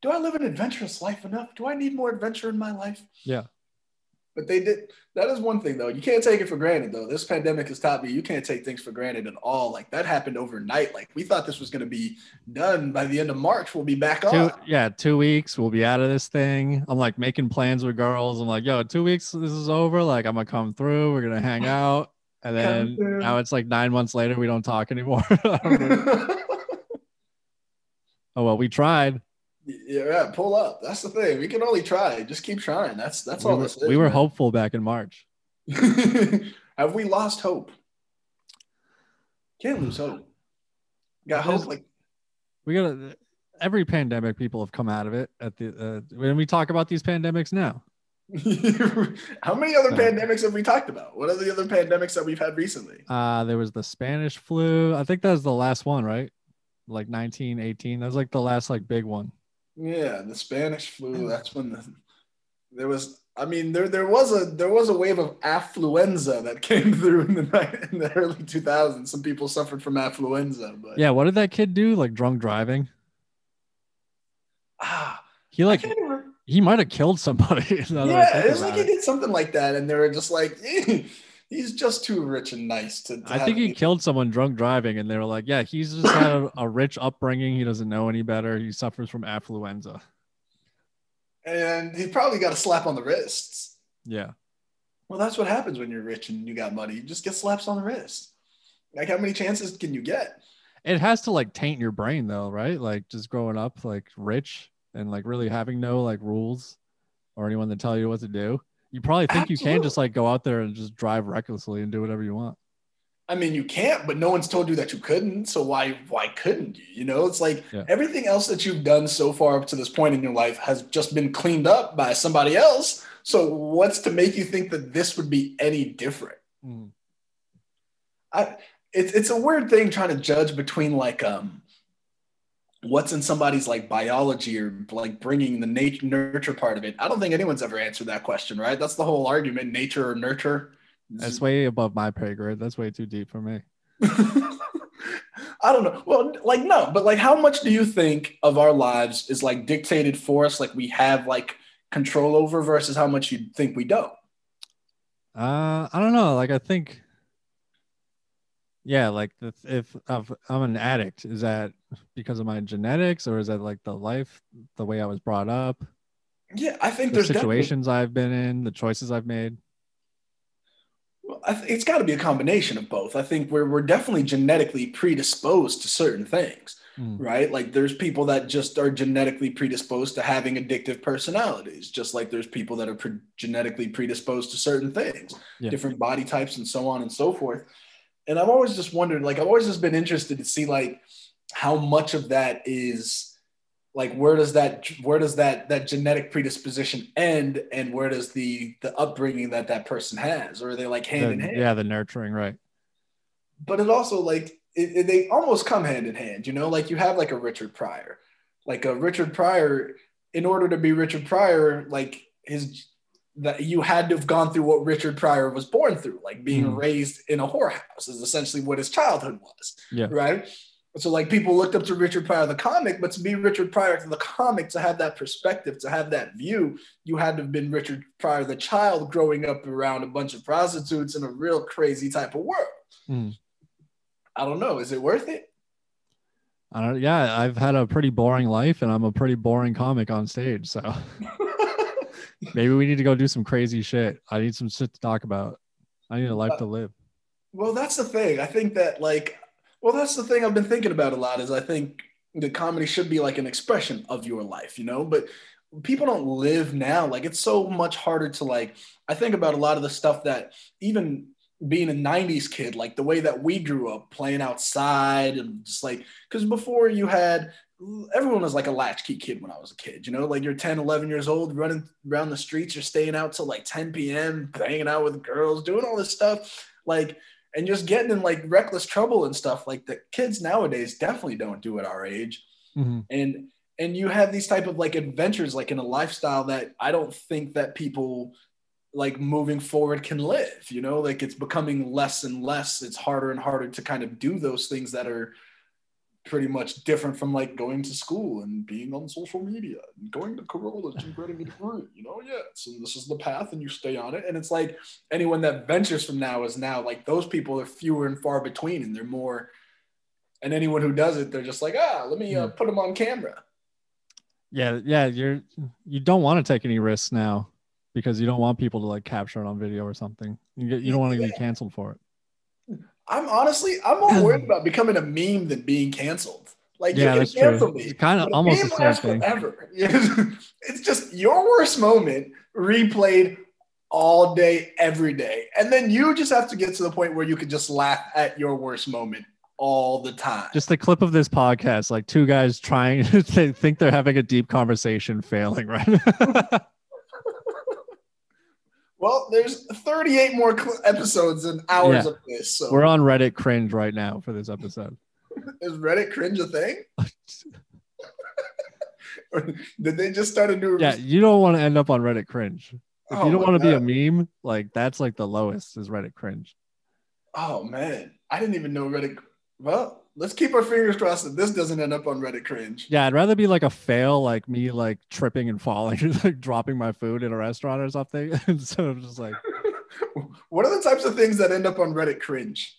do I live an adventurous life enough? Do I need more adventure in my life? Yeah. But they did. That is one thing, though. You can't take it for granted, though. This pandemic has taught me you can't take things for granted at all. Like that happened overnight. Like we thought this was going to be done by the end of March. We'll be back two, on. Yeah, two weeks. We'll be out of this thing. I'm like making plans with girls. I'm like, yo, two weeks. This is over. Like I'm gonna come through. We're gonna hang out. And then now it's like nine months later. We don't talk anymore. oh well, we tried. Yeah, pull up. That's the thing. We can only try. Just keep trying. That's that's we all were, this is. We were man. hopeful back in March. Have we lost hope? Can't lose hope. Got hope like we gotta every pandemic people have come out of it at the uh, when we talk about these pandemics now how many other Yeah. pandemics have we talked about? What are the other pandemics that we've had recently? uh there was the spanish flu i think that was the last one right like 1918 that was like the last like big one Yeah, the Spanish flu. That's when the there was. I mean, there there was a there was a wave of affluenza that came through in the in the early 2000s. Some people suffered from affluenza, but yeah what did that kid do like drunk driving ah, he like he might have killed somebody now that I Yeah, it was like about he did something like that, and they were just like, he's just too rich and nice to. to I think he killed someone drunk driving, and they were like, "Yeah, he's just had a, a rich upbringing. He doesn't know any better. He suffers from affluenza." and he probably got a slap on the wrists. Yeah, Well, that's what happens when you're rich and you got money. You just get slaps on the wrist. Like, how many chances can you get? it has to like taint your brain though, right? Like just growing up like rich and like really having no like rules or anyone to tell you what to do. You probably think you can just like go out there and just drive recklessly and do whatever you want. I mean, you can't, but no one's told you that you couldn't. So why why couldn't you? You know, it's like Yeah. everything else that you've done so far up to this point in your life has just been cleaned up by somebody else. So what's to make you think that this would be any different? Mm. I it's it's a weird thing trying to judge between like um what's in somebody's like biology or like bringing the nature nurture part of it. I don't think anyone's ever answered that question, right? That's the whole argument, nature or nurture. That's way above my pay grade. That's way too deep for me. I don't know. Well, like no, but like how much do you think of our lives is like dictated for us like we have like control over versus how much you think we don't? Uh, I don't know. Like I think, yeah, like if if I'm an addict, is that because of my genetics or is that like the life, the way I was brought up, Yeah, I think the there's definitely- situations I've been in, the choices I've made? Well, I th- it's got to be a combination of both. I think we're we're definitely genetically predisposed to certain things, Mm. right? Like there's people that just are genetically predisposed to having addictive personalities, just like there's people that are pre- genetically predisposed to certain things, Yeah. different body types, and so on and so forth. And I've always just wondered, like I've always just been interested to see like how much of that is like where does that where does that that genetic predisposition end and where does the the upbringing that that person has? Or are they like hand The- in hand? yeah, the nurturing, right? but it also like it, it- they almost come hand in hand you know like you have like a richard pryor. Like a richard pryor in order to be richard pryor like his that you had to have gone through what richard pryor was born through like being Mhm. raised in a whorehouse is essentially what his childhood was Yeah. right so like people looked up to richard pryor the comic but to be richard pryor in the comic to have that perspective to have that view you had to have been richard pryor the child growing up around a bunch of prostitutes in a real crazy type of world Mm. I don't know. Is it worth it? I don't. Yeah, I've had a pretty boring life, and I'm a pretty boring comic on stage. So maybe we need to go do some crazy shit. I need some shit to talk about. I need a life to live. well, that's the thing. I think that like, well, that's the thing I've been thinking about a lot. Is I think the comedy should be like an expression of your life, you know. But people don't live now. Like it's so much harder to like. I think about a lot of the stuff that even being a 90s kid like the way that we grew up playing outside and just like because before you had everyone was like a latchkey kid when i was a kid you know like you're 10 11 years old running around the streets you're staying out till like 10 p.m hanging out with girls doing all this stuff like and just getting in like reckless trouble and stuff like the kids nowadays definitely don't do at our age Mhm. and and you have these type of like adventures like in a lifestyle that i don't think that people like moving forward can live you know like it's becoming less and less it's harder and harder to kind of do those things that are pretty much different from like going to school and being on social media and going to Corollas and getting a degree you know yeah so this is the path and you stay on it and it's like anyone that ventures from now is now like those people are fewer and far between and they're more and anyone who does it they're just like ah let me uh, put them on camera Yeah, yeah. You're you don't want to take any risks now because you don't want people to like capture it on video or something. You get you don't want to be canceled for it. I'm honestly, I'm more worried about becoming a meme than being canceled. Like Yeah, you can true. cancel me. It's kinda but almost the same thing. Forever. it's just your worst moment replayed all day, every day, and then you just have to get to the point where you can just laugh at your worst moment all the time. Just a clip of this podcast, like two guys trying to think they're having a deep conversation, failing, right? well, there's 38 more cl- episodes and hours Yeah. of this. So We're on Reddit cringe right now for this episode. is Reddit cringe a thing? did they just start a new? Yeah, you don't want to end up on Reddit cringe. If Oh you don't want to be a meme, like that's like the lowest is Reddit cringe. Oh man, I didn't even know Reddit. Well, let's keep our fingers crossed that this doesn't end up on Reddit cringe. Yeah, I'd rather be like a fail, like me, like tripping and falling, like dropping my food in a restaurant or something, instead of just like, what are the types of things that end up on Reddit cringe?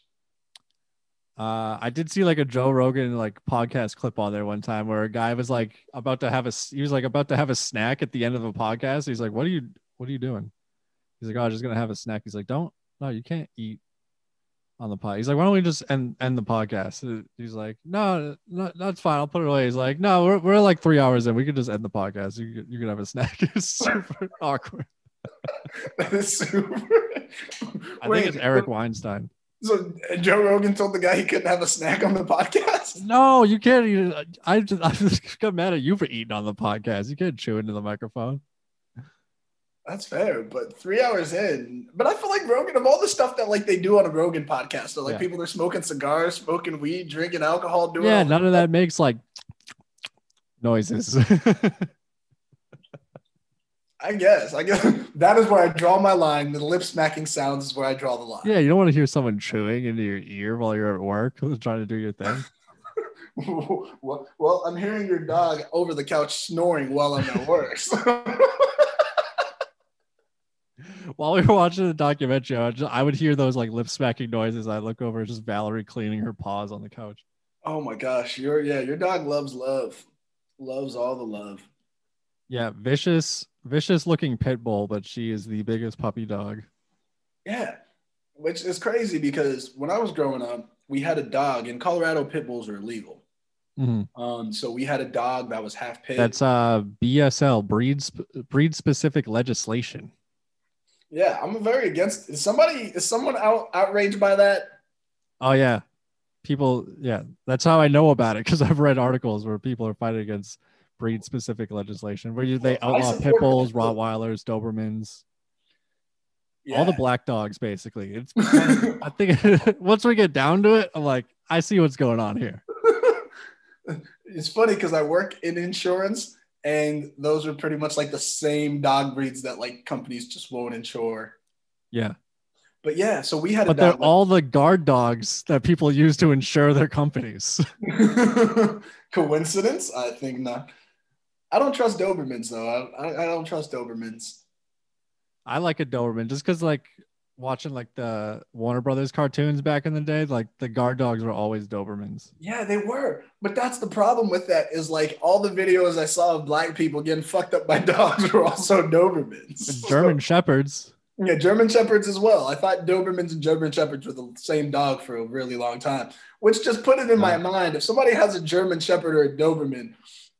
uh, I did see like a Joe Rogan like podcast clip on there one time where a guy was like about to have a he was like about to have a snack at the end of a podcast. He's like, "What are you, what are you doing?" He's like, "Oh, I'm just gonna have a snack." He's like, "Don't, no, you can't eat on the pod." He's like, "Why don't we just end end the podcast?" Uh, He's like, "No, no, that's fine. I'll put it away." He's like, "No, we're we're like three hours in. We could just end the podcast. You could- you can have a snack." It's super awkward. That is super. I think it's Eric Weinstein. So Joe Rogan told the guy he couldn't have a snack on the podcast. No, you can't. Eat, I just I just got mad at you for eating on the podcast. You can't chew into the microphone. That's fair, but three hours in. But I feel like Rogan of all the stuff that like they do on a Rogan podcast, so like Yeah. people are smoking cigars, smoking weed, drinking alcohol, doing Yeah, none of that makes like noises. I guess. I guess that is where I draw my line. The lip smacking sounds is where I draw the line. yeah, you don't want to hear someone chewing into your ear while you're at work trying to do your thing. well, well, I'm hearing your dog over the couch snoring while I'm at work. While we were watching the documentary, I would, just, I would hear those like lip smacking noises. I look over, it's just Valerie cleaning her paws on the couch. oh my gosh, your yeah, your dog loves love, loves all the love. Yeah, vicious, vicious looking pit bull, but she is the biggest puppy dog. Yeah, which is crazy because when I was growing up, we had a dog in Colorado. Pit bulls are illegal. Mhm. Um, so we had a dog that was half pit. That's uh BSL breed sp- breed specific legislation. Yeah. I'm very against. Is somebody is someone out outraged by that? Oh yeah, people. Yeah, that's how I know about it because I've read articles where people are fighting against breed specific legislation where you, they outlaw pit bulls. Rottweilers, Dobermans, Yeah. all the black dogs basically. It's I think once we get down to it, I'm like, I see what's going on here. it's funny because I work in insurance, and those are pretty much like the same dog breeds that like companies just won't insure. Yeah, But yeah, so we had but they're all the guard dogs that people use to insure their companies. Coincidence? I think not. I don't trust Dobermans though. I, I, I don't trust Dobermans. I like a Doberman just because like watching like the Warner Brothers cartoons back in the day, like the guard dogs were always Dobermans. Yeah, they were. But that's the problem with that is like all the videos I saw of black people getting fucked up by dogs were also Dobermans. German shepherds. Yeah, German Shepherds as well. I thought Dobermans and German Shepherds were the same dog for a really long time, which just put it in my mind. If somebody has a German Shepherd or a Doberman,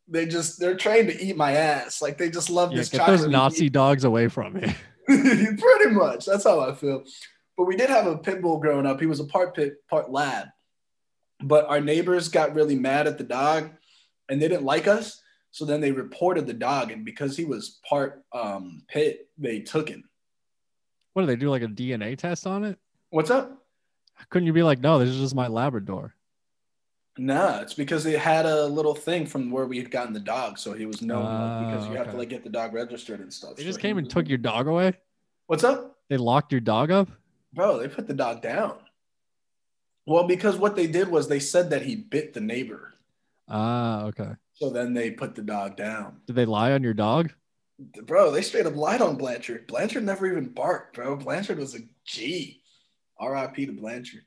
they just they're trained to eat my ass. Like they just love Yeah, this get those Nazi dogs away from me. Pretty much. That's how I feel. But we did have a pit bull growing up. He was a part pit, part lab. But our neighbors got really mad at the dog and they didn't like us. So then they reported the dog. And because he was part um, pit, they took him. What do they do? Like a DNA test on it? What's up? Couldn't you be like, no, this is just my Labrador? Nah, it's because it had a little thing from where we had gotten the dog. So he was known like, Ah, because you have to like get the dog registered and stuff. They So just came and took your dog away. What's up? They locked your dog up. Bro, they put the dog down. Well, because what they did was they said that he bit the neighbor. Ah, okay. So then they put the dog down. Did they lie on your dog? Bro, they straight up lied on Blanchard. Blanchard never even barked, bro. Blanchard was a G. R.I.P. to Blanchard.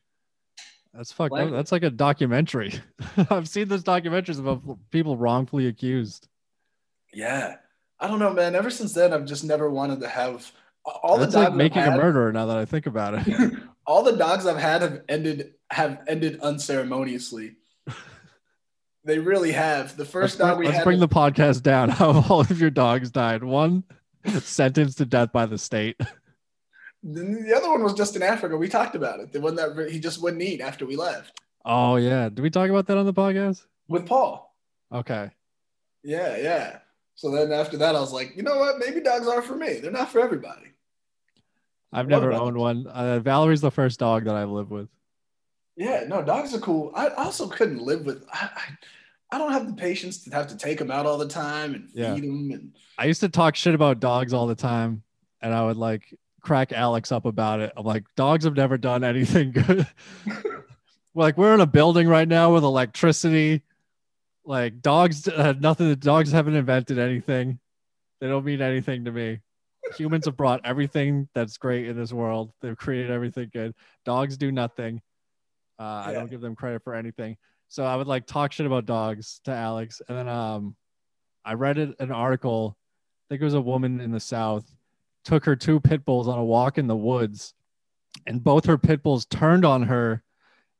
That's fucked Like- up. That's like a documentary. I've seen those documentaries about people wrongfully accused. Yeah. I don't know, man. Ever since then, I've just never wanted to have all That's the like dogs making I've a had, murderer. Now that I think about it. all the dogs I've had have ended have ended unceremoniously. they really have. The Let's, first bring, dog we let's had bring the podcast down. How all of your dogs died. One sentenced to death by the state. The other one was just in Africa. We talked about it. The one that he just wouldn't eat after we left. Oh yeah. Did we talk about that on the podcast? with Paul. Okay. Yeah, yeah. So then after that, I was like, you know what? Maybe dogs are for me. They're not for everybody. I've What never owned one. Uh, Valerie's the first dog that I've lived with. Yeah, no, dogs are cool. I also couldn't live with. I, I, I don't have the patience to have to take them out all the time and feed Yeah. them. And I used to talk shit about dogs all the time, and I would like crack Alex up about it. I'm like, dogs have never done anything good. like we're in a building right now with electricity. Like dogs had nothing. The dogs haven't invented anything. They don't mean anything to me. Humans have brought everything that's great in this world. They've created everything good. Dogs do nothing. Uh, I don't give them credit for anything. So I would like talk shit about dogs to Alex, and then um, I read an article. I think it was a woman in the South took her two pit bulls on a walk in the woods, and both her pit bulls turned on her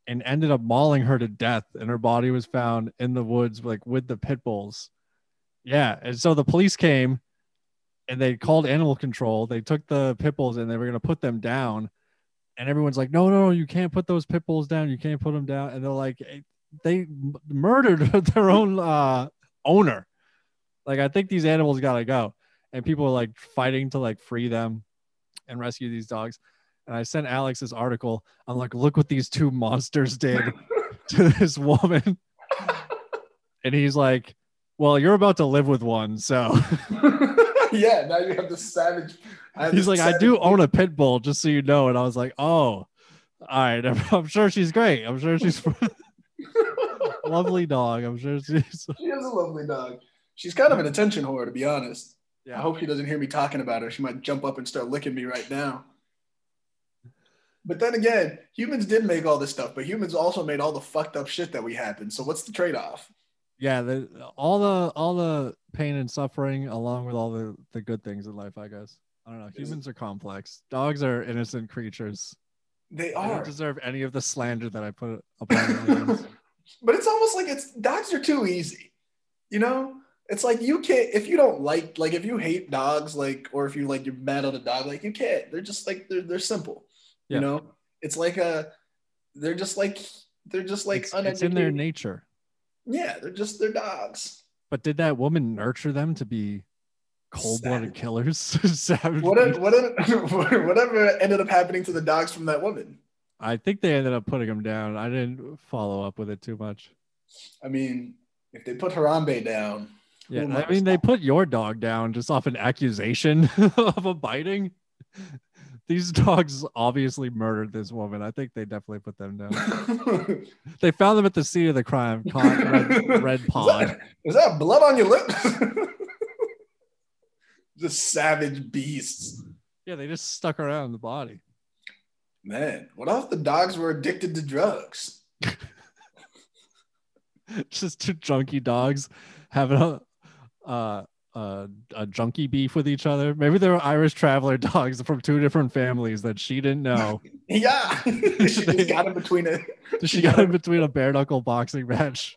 and ended up mauling her to death. And her body was found in the woods, like with the pit bulls. Yeah, and so the police came, and they called animal control. They took the pit bulls and they were gonna put them down, and everyone's like, "No, no, no, you can't put those pit bulls down. You can't put them down." And they're like, they murdered their own uh, owner. Like, I think these animals gotta go, and people are like fighting to like free them and rescue these dogs. And I sent Alex this article. I'm like, look what these two monsters did to this woman. And he's like, well, you're about to live with one, so yeah, now you have the savage. Have he's like, I savage- do own a pit bull, just so you know. And I was like, oh, all right. I'm sure she's great. I'm sure she's lovely dog. I'm sure she's. She is a lovely dog. She's kind of an attention whore, to be honest. I hope she doesn't hear me talking about her. She might jump up and start licking me right now. But then again, humans did make all this stuff, but humans also made all the fucked up shit that we happened. So what's the trade off? Yeah. The, all the all the pain and suffering, along with all the the good things in life. I guess. I don't know. Humans are complex. Dogs are innocent creatures. They They are. don't deserve any of the slander that I put upon them. But it's almost like it's dogs are too easy. You know? It's like you can't if you don't like like if you hate dogs, like or if you like you're mad at a dog, like you can't. They're just like they're they're simple. Yeah. You know? It's like a they're just like they're just like it's, it's in their nature. Yeah, they're just they're dogs. But did that woman nurture them to be cold-blooded Savage. killers? Savage. What beasts? what whatever ended up happening to the dogs from that woman? I think they ended up putting them down. I didn't follow up with it too much. I mean, if they put Harambe down, Yeah, I mean, they put your dog down just off an accusation of a biting. These dogs obviously murdered this woman. I think they definitely put them down. They found them at the scene of the crime, caught red, red Is that, is that blood on your lip? Just savage beasts. Yeah, they just stuck around the body. Man, what if the dogs were addicted to drugs? just two junkie dogs having a uh, uh, a junkie beef with each other. Maybe they were Irish traveler dogs from two different families that she didn't know. Yeah. she just got in between it. she got in between a bare knuckle boxing match.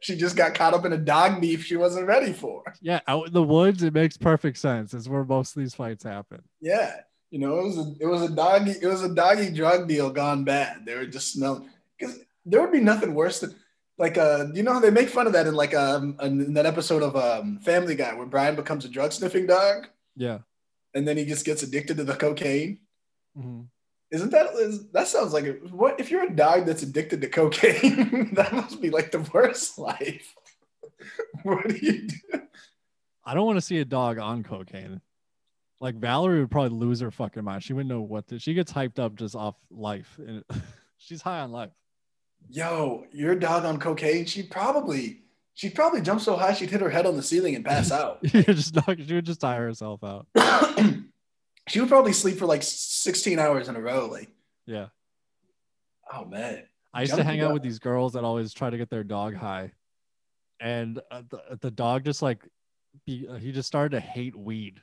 She just got caught up in a dog beef she wasn't ready for. Yeah, out in the woods, it makes perfect sense. It's where most of these fights happen. Yeah. You know, it was a it was a doggy it was a doggy drug deal gone bad. They were just smelling because there would be nothing worse than like uh you know how they make fun of that in like um in that episode of um Family Guy where Brian becomes a drug sniffing dog Yeah. and then he just gets addicted to the cocaine. Mhm. Isn't that is, that sounds like it? What if you're a dog that's addicted to cocaine? that must be like the worst life. what do you do? I don't want to see a dog on cocaine. Like Valerie would probably lose her fucking mind. She wouldn't know what to. She gets hyped up just off life, and she's high on life. Yo, your dog on cocaine? She'd probably she'd probably jump so high she'd hit her head on the ceiling and pass out. You're just not, she would just tire herself out. she would probably sleep for like 16 hours in a row. Like, Yeah. oh man. I used to hang out dog. with these girls that always try to get their dog high, and uh, the, the dog just like be, uh, he just started to hate weed.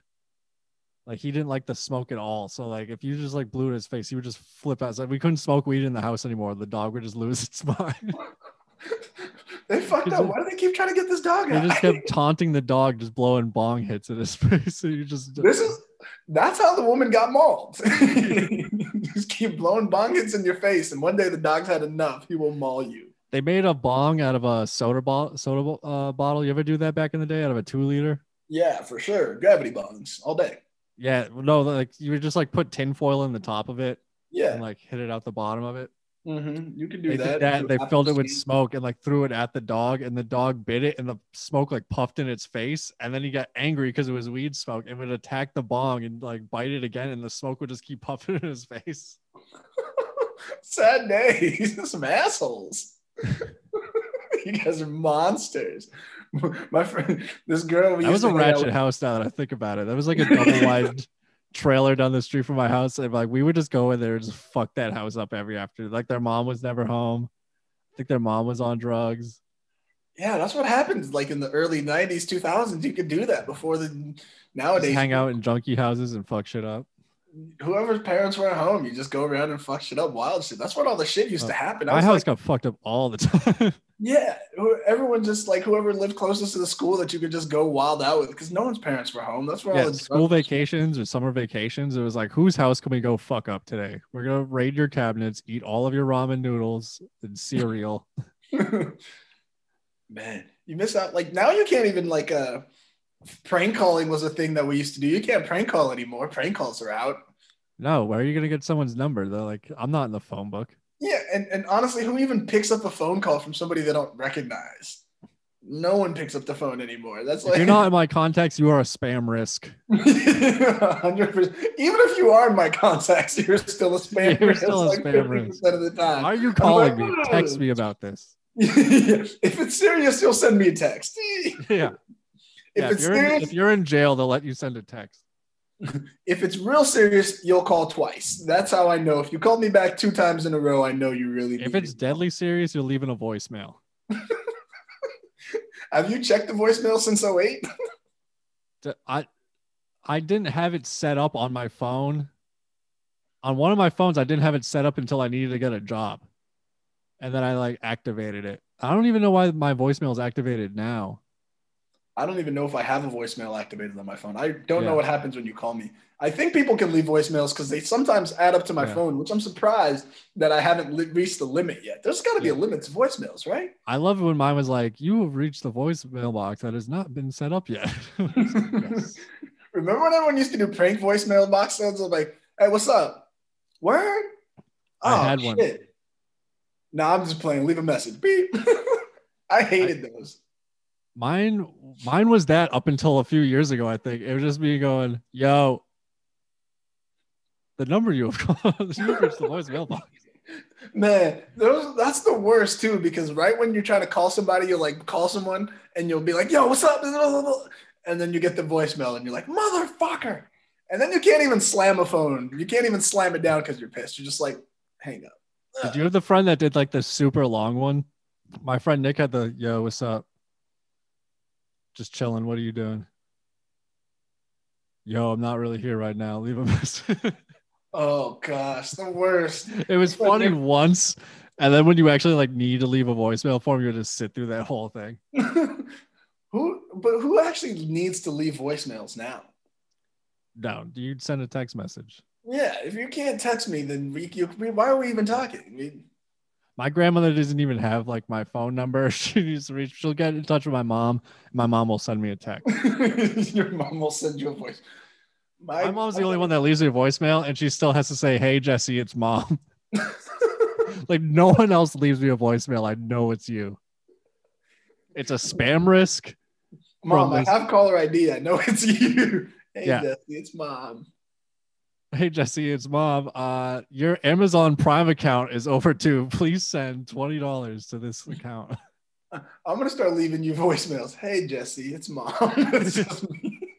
Like he didn't like the smoke at all. So like if you just like blew in his face, he would just flip out. So we couldn't smoke weed in the house anymore. The dog would just lose its mind. They fucked up. Why do they keep trying to get this dog They out? just kept taunting the dog, just blowing bong hits in his face. So you just this is That's how the woman got mauled. Just keep blowing bong hits in your face, and one day the dog's had enough. He will maul you. They made a bong out of a soda bottle. Soda uh, bottle. You ever do that back in the day? Out of a two liter. Yeah, for sure. Gravity bongs all day. Yeah. No, like you would just like put tinfoil in the top of it Yeah, and like hit it out the bottom of it. hmm you can do They that. that. They filled it with smoke and like threw it at the dog, and the dog bit it, and the smoke like puffed in its face. And then he got angry because it was weed smoke and would attack the bong and like bite it again, and the smoke would just keep puffing in his face. Sad days. Some assholes. you guys are monsters. My friend, this girl. That was a ratchet with- house. Now that I think about it, that was like a double wide trailer down the street from my house, and like we would just go in there and just fuck that house up every after. Like their mom was never home. I think their mom was on drugs. Yeah, that's what happened. Like in the early '90s, 2000s, you could do that before the. Just Nowadays, hang out in junkie houses and fuck shit up. Whoever's parents were at home, you just go around and fuck shit up, wild shit. That's what all the shit used to happen. I My house like, got fucked up all the time. yeah, everyone just like whoever lived closest to the school that you could just go wild out with because no one's parents were home. That's where all the school vacations or summer vacations. It was like, whose house can we go fuck up today? We're gonna raid your cabinets, eat all of your ramen noodles and cereal. Man, you miss out. Like now, you can't even like uh prank calling was a thing that we used to do. You can't prank call anymore. Prank calls are out. No, where are you gonna get someone's number? They're like, I'm not in the phone book. Yeah, and, and honestly, who even picks up a phone call from somebody they don't recognize? No one picks up the phone anymore. That's If like you're not in my contacts, you are a spam risk. 100%. Even if you are in my contacts, you're still a spam. You're risk, still a like spam 50% risk. of the time. Why are you calling me? like, Text me about this. if it's serious, you'll send me a text. if Yeah. yeah if, you're in, if you're in jail, they'll let you send a text. If it's real serious, you'll call twice. That's how I know. If you called me back two times in a row, I know you really. If it's it. deadly serious, you're leaving a voicemail. have you checked the voicemail since 08? I didn't have it set up on my phone. On one of my phones, I didn't have it set up until I needed to get a job. And then I like activated it. I don't even know why my voicemail is activated now. I don't even know if I have a voicemail activated on my phone. I don't Yeah. know what happens when you call me. I think people can leave voicemails because they sometimes add up to my Yeah. phone, which I'm surprised that I haven't li- reached the limit yet. There's got to be Yeah. a limit to voicemails, right? I love it when mine was like, "You have reached the voicemail box that has not been set up yet." Remember when everyone used to do prank voicemail box sounds? I'm like, hey, what's up? Word? I Oh, had one. shit. No, I'm just playing. Leave a message. Beep. I hated those. Mine, mine was that up until a few years ago. I think it was just me going, "Yo, the number you have called, you have reached the voicemail box." Man, those that's the worst too, because right when you're trying to call somebody, you'll like call someone and you'll be like, yo, what's up? And then you get the voicemail and you're like, motherfucker. And then you can't even slam a phone. You can't even slam it down because you're pissed. You're just like, hang up. Did you have the friend that did like the super long one? My friend Nick had the yo, what's up? Just chilling. What are you doing? Yo, I'm not really here right now. Leave a message. Oh gosh, the worst. it was funny once, and then when you actually like need to leave a voicemail for him, you just sit through that whole thing. who but who actually needs to leave voicemails now? No, you'd send a text message. Yeah, if you can't text me, then we, you, we, why are we even talking? We, My grandmother doesn't even have like my phone number. She needs to reach. She'll get in touch with my mom. My mom will send me a text. Your mom will send you a voice. My mom's the only one that leaves me a voicemail, and she still has to say, "Hey Jesse, it's mom." like no one else leaves me a voicemail. I know it's you. It's a spam risk. Mom, I have caller ID. I know it's you. Hey, Yeah. Jesse, it's mom. Hey Jesse, it's mom. Uh, your Amazon Prime account is over overdue. Please send twenty dollars to this account. I'm gonna start leaving you voicemails. Hey, Jesse, it's mom.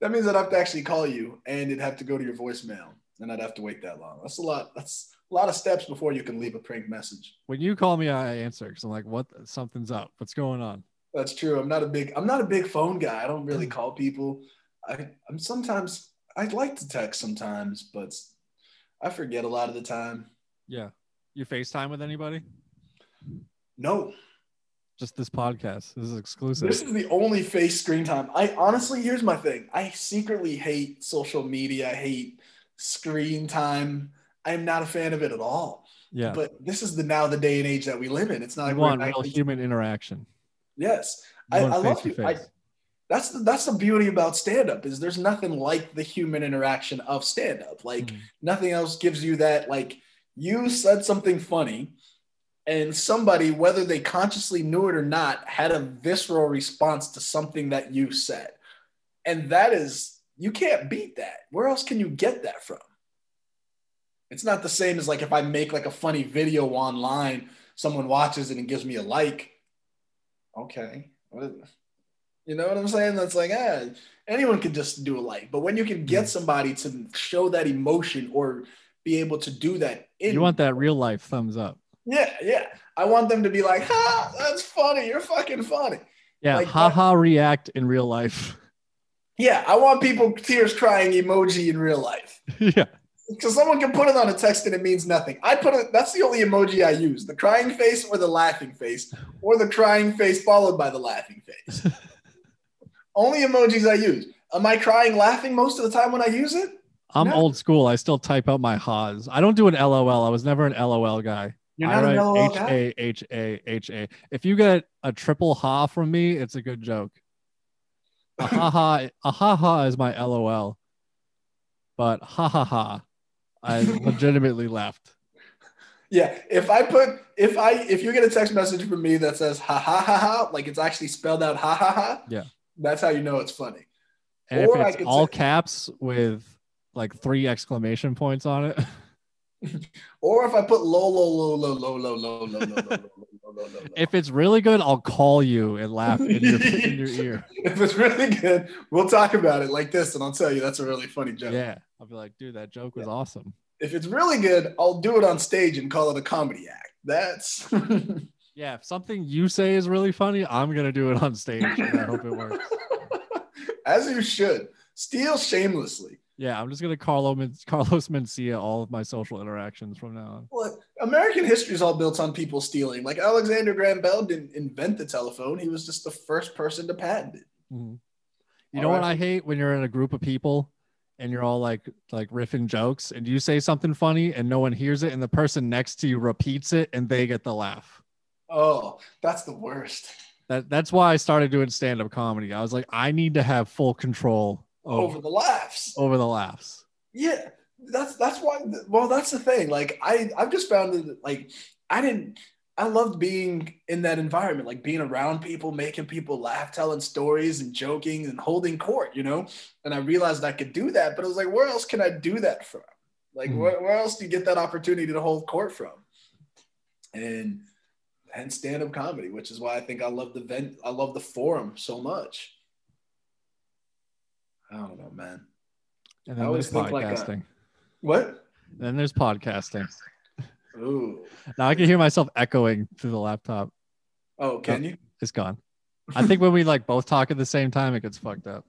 That means I'd have to actually call you, and it'd have to go to your voicemail, and I'd have to wait that long. That's a lot. That's a lot of steps before you can leave a prank message. When you call me, I answer because I'm like, "What? Something's up. What's going on?" That's true. I'm not a big. I'm not a big phone guy. I don't really call people. I, I'm sometimes. I'd like to text sometimes, but I forget a lot of the time. Yeah. You FaceTime with anybody? No, Just this podcast. This is exclusive. This is the only face screen time. I honestly, here's my thing. I secretly hate social media. I hate screen time. I'm not a fan of it at all. yeah. But this is the now the day and age that we live in. It's not I like want real human interaction. Yes, You I, I love you. I. that's the that's the beauty about stand up is there's nothing like the human interaction of stand up. Like Mhm. nothing else gives you that. Like you said something funny, and somebody, whether they consciously knew it or not, had a visceral response to something that you said, and that is you can't beat that. Where else can you get that from? It's not the same as like if I make like a funny video online, someone watches it and gives me a like. Okay. You know what I'm saying? That's like, ah, anyone can just do a like. But when you can get Mhm. somebody to show that emotion or be able to do that in You want that real life thumbs up. Yeah, yeah. I want them to be like, ha, that's funny. You're fucking funny. Yeah. Like haha react in real life. Yeah, I want people tears crying emoji in real life. yeah. Because someone can put it on a text and it means nothing. I put it, that's the only emoji I use the crying face or the laughing face, or the crying face followed by the laughing face. only emojis I use. Am I crying laughing most of the time when I use it? I'm No. old school. I still type out my ha's. I don't do an LOL. I was never an LOL guy. You're I not an LOL H? A H A H A. If you get a triple ha from me, it's a good joke. A ha ha, a ha ha is my LOL. But ha ha ha, I legitimately laughed. Yeah, if I put if I if you get a text message from me that says ha ha ha ha, like it's actually spelled out ha ha ha, Yeah. That's how you know it's funny. And Or if it's all say- caps with like three exclamation points on it, Or if I put low low low low low low low low low low low low low low. if it's really good, I'll call you and laugh in your in your ear. if it's really good, we'll talk about it like this, and I'll tell you that's a really funny joke. Yeah, I'll be like, dude, that joke was awesome. If it's really good, I'll do it on stage and call it a comedy act. That's Yeah, if something you say is really funny, I'm gonna do it on stage. And I hope it works. as you should. Steal shamelessly. Yeah, I'm just gonna Carlo Carlos Mencia all of my social interactions from now on. Look, American history is all built on people stealing. Like Alexander Graham Bell didn't invent the telephone; he was just the first person to patent it. Mhm. You All know what. I hate when you're in a group of people and you're all like like riffing jokes and you say something funny and no one hears it and the person next to you repeats it and they get the laugh. Oh, that's the worst. That that's why I started doing stand up comedy. I was like, I need to have full control Over over the laughs. over the laughs. Yeah, that's that's why. Well, that's the thing. Like I, I've just found that like I didn't. I loved being in that environment, like being around people, making people laugh, telling stories and joking and holding court, you know. And I realized I could do that, but I was like, where else can I do that from? Like, Mhm. where, where else do you get that opportunity to hold court from? And and stand up comedy, which is why I think I love the vent, I love the forum so much. I don't know, man. And I then always there's think like a- podcasting. What? then there's podcasting. Ooh. Now I can hear myself echoing through the laptop. Oh, can oh, you? It's gone. I think when we like both talk at the same time, it gets fucked up.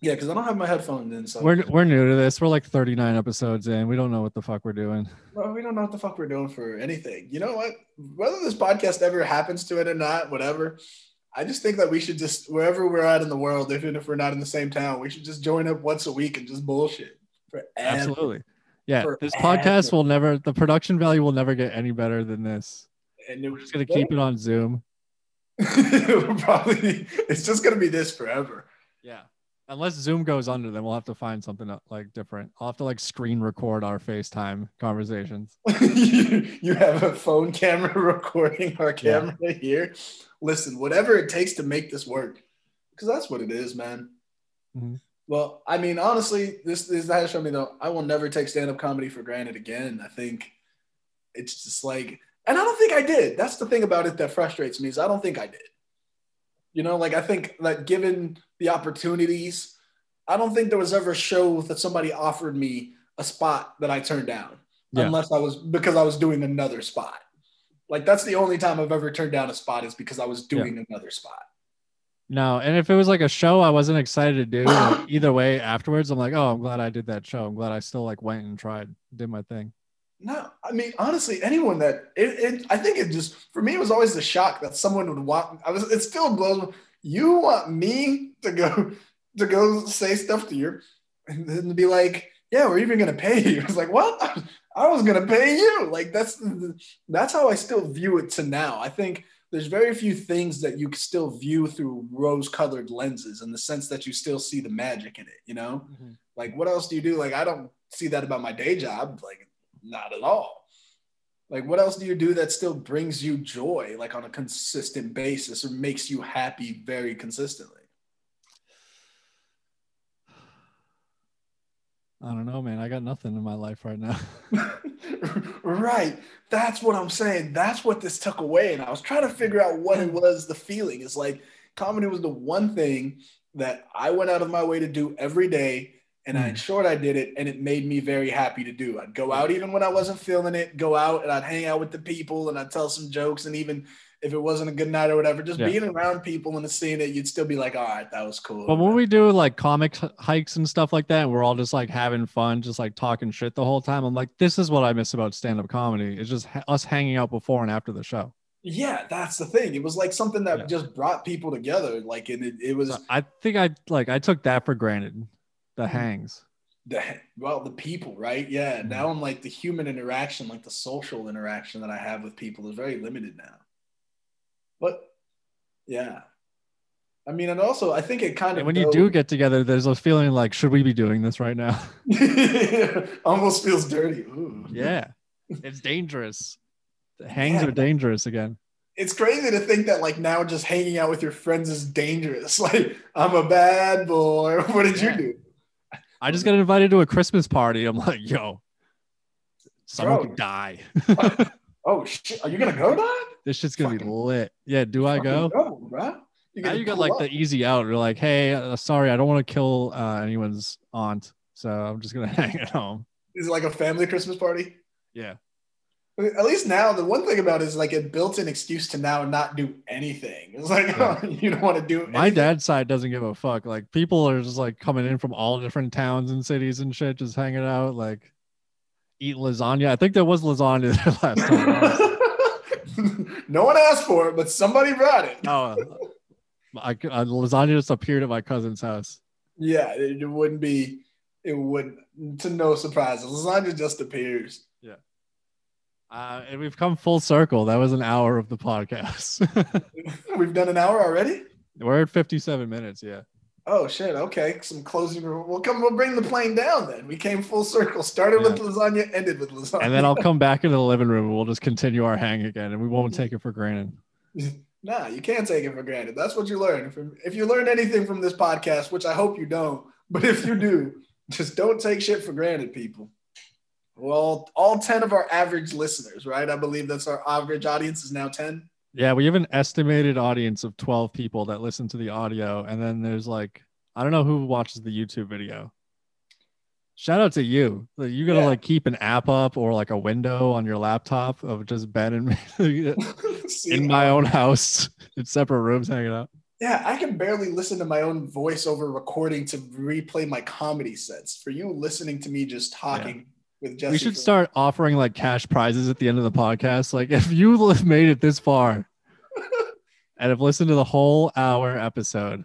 Yeah, because I don't have my headphones in, so We're we're new to this. We're like 39 episodes in. We don't know what the fuck we're doing. well, we don't know what the fuck we're doing for anything. You know what? Whether this podcast ever happens to it or not, whatever. I just think that we should just wherever we're at in the world, even if we're not in the same town, we should just join up once a week and just bullshit. Forever. Absolutely. Yeah, this podcast will never the production value will never get any better than this. And We're just gonna keep it on Zoom. probably it's just gonna be this forever. Yeah. Unless Zoom goes under, then we'll have to find something uh, like different. I'll have to like screen record our FaceTime conversations. you, you have a phone camera recording our Yeah. camera here. Listen, whatever it takes to make this work, because that's what it is, man. Mhm. Well, I mean, honestly, this this has shown me though. I will never take stand up comedy for granted again. I think it's just like, and I don't think I did. That's the thing about it that frustrates me is I don't think I did. You know, like I think that given the opportunities, I don't think there was ever a show that somebody offered me a spot that I turned down Yeah. unless I was because I was doing another spot. Like that's the only time I've ever turned down a spot is because I was doing another spot. No, and if it was like a show I wasn't excited to do, like, either way afterwards, I'm like, oh, I'm glad I did that show. I'm glad I still like went and tried, did my thing. No, I mean honestly, anyone that it, it, I think it just for me it was always the shock that someone would want. I was it still blows. You want me to go to go say stuff to you, and then be like, yeah, we're even gonna pay you. It's like what? I was gonna pay you. Like that's that's how I still view it to now. I think there's very few things that you still view through rose-colored lenses in the sense that you still see the magic in it. You know, mm-hmm. like what else do you do? Like I don't see that about my day job. Like not at all. Like, what else do you do that still brings you joy, like on a consistent basis, or makes you happy very consistently? I don't know, man. I got nothing in my life right now. right. That's what I'm saying. That's what this took away. And I was trying to figure out what it was the feeling. It's like comedy was the one thing that I went out of my way to do every day and hmm. I ensured I did it, and it made me very happy to do. I'd go out even when I wasn't feeling it, go out and I'd hang out with the people and I'd tell some jokes, and even if it wasn't a good night or whatever, just yeah. being around people and seeing it, you'd still be like, all right, that was cool. But when we do like comic hikes and stuff like that, and we're all just like having fun, just like talking shit the whole time. I'm like, this is what I miss about stand up comedy. It's just ha- us hanging out before and after the show. Yeah, that's the thing. It was like something that yeah. just brought people together. Like, and it, it was. I think I like I took that for granted. The mm-hmm. hangs. The well the people right? Yeah. Mm-hmm. now i'm like the human interaction like the social interaction that i have with people is very limited now. But yeah. I mean and also i think it kind of when you do get together there's a feeling like should we be doing this right now? Almost feels dirty. Ooh. yeah. It's dangerous. The hangs yeah. are dangerous again. It's crazy to think that like now just hanging out with your friends is dangerous. Like i'm a bad boy. What did yeah. you do I just got invited to a Christmas party. I'm like, yo, someone Bro. could die. oh shit! Are you gonna go, Dad? This shit's gonna Fucking, be lit. Yeah, do I go? go bro. You now you got like up. the easy out. You're like, hey, uh, sorry, I don't want to kill uh, anyone's aunt, so I'm just gonna hang at home. Is it like a family Christmas party? Yeah. At least now, the one thing about it is like a built-in excuse to now not do anything. It's like yeah. oh, you don't want to do. Anything. My dad's side doesn't give a fuck. Like people are just like coming in from all different towns and cities and shit, just hanging out, like eat lasagna. I think there was lasagna there last time. no one asked for it, but somebody brought it. Oh, I, uh, lasagna just appeared at my cousin's house. Yeah, it, it wouldn't be. It would to no surprise. Lasagna just appears. Uh, and we've come full circle. That was an hour of the podcast. we've done an hour already. We're at 57 minutes. Yeah. Oh shit. Okay. Some closing. We'll come. We'll bring the plane down. Then we came full circle. Started yeah. with lasagna. Ended with lasagna. And then I'll come back into the living room. and We'll just continue our hang again, and we won't take it for granted. nah, you can't take it for granted. That's what you learn. If, if you learn anything from this podcast, which I hope you don't, but if you do, just don't take shit for granted, people. Well, all 10 of our average listeners, right? I believe that's our average audience is now 10. Yeah, we have an estimated audience of 12 people that listen to the audio. And then there's like, I don't know who watches the YouTube video. Shout out to you. You gotta yeah. like keep an app up or like a window on your laptop of just Ben and me in my own house in separate rooms hanging out. Yeah, I can barely listen to my own voice over recording to replay my comedy sets. For you listening to me just talking with Jesse. We should start offering like cash prizes at the end of the podcast. Like if you have made it this far and have listened to the whole hour episode,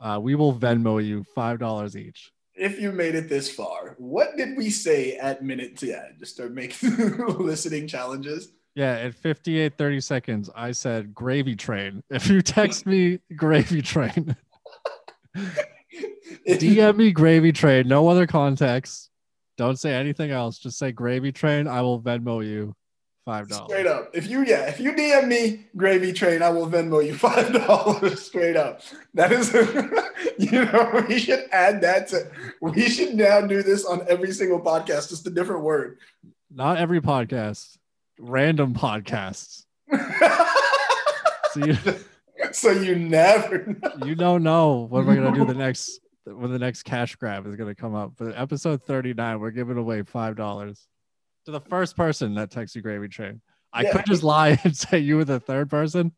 uh, we will Venmo you five dollars each. If you made it this far, what did we say at minute to yeah, just start making listening challenges? Yeah, at 58 30 seconds, I said gravy train. If you text me gravy train, DM me gravy train, no other context. Don't say anything else. Just say gravy train. I will Venmo you five dollars. Straight up. If you yeah, if you DM me gravy train, I will Venmo you five dollars straight up. That is you know, we should add that to we should now do this on every single podcast, just a different word. Not every podcast. Random podcasts. so you so you never know. you don't know what we're gonna do the next when the next cash grab is going to come up. But episode 39, we're giving away $5 to the first person that texts you Gravy Train. I yeah. could just lie and say you were the third person.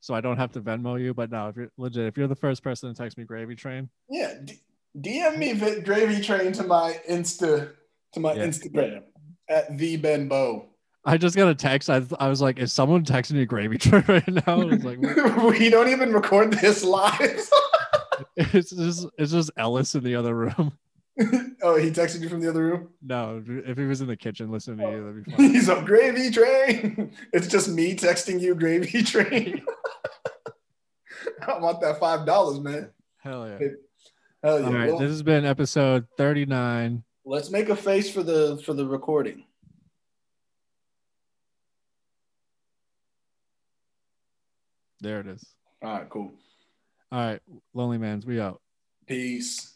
So I don't have to Venmo you, but no, if you're legit, if you're the first person to text me Gravy Train, yeah, D- DM me Gravy Train to my Insta to my yeah. Instagram. at the Ben Bow. I just got a text. I, I was like, is someone texting me gravy train right now? I was like, we don't even record this live. it's just it's just Ellis in the other room. oh, he texted you from the other room. No, if he was in the kitchen listening to you, that'd be oh. fun. He's a gravy train. It's just me texting you gravy train. I want that five dollars, man. Hell yeah! Hell yeah! All right, Well, this has been episode thirty nine. let's make a face for the for the recording. There it is. All right, cool. All right, lonely man's. We out. Peace.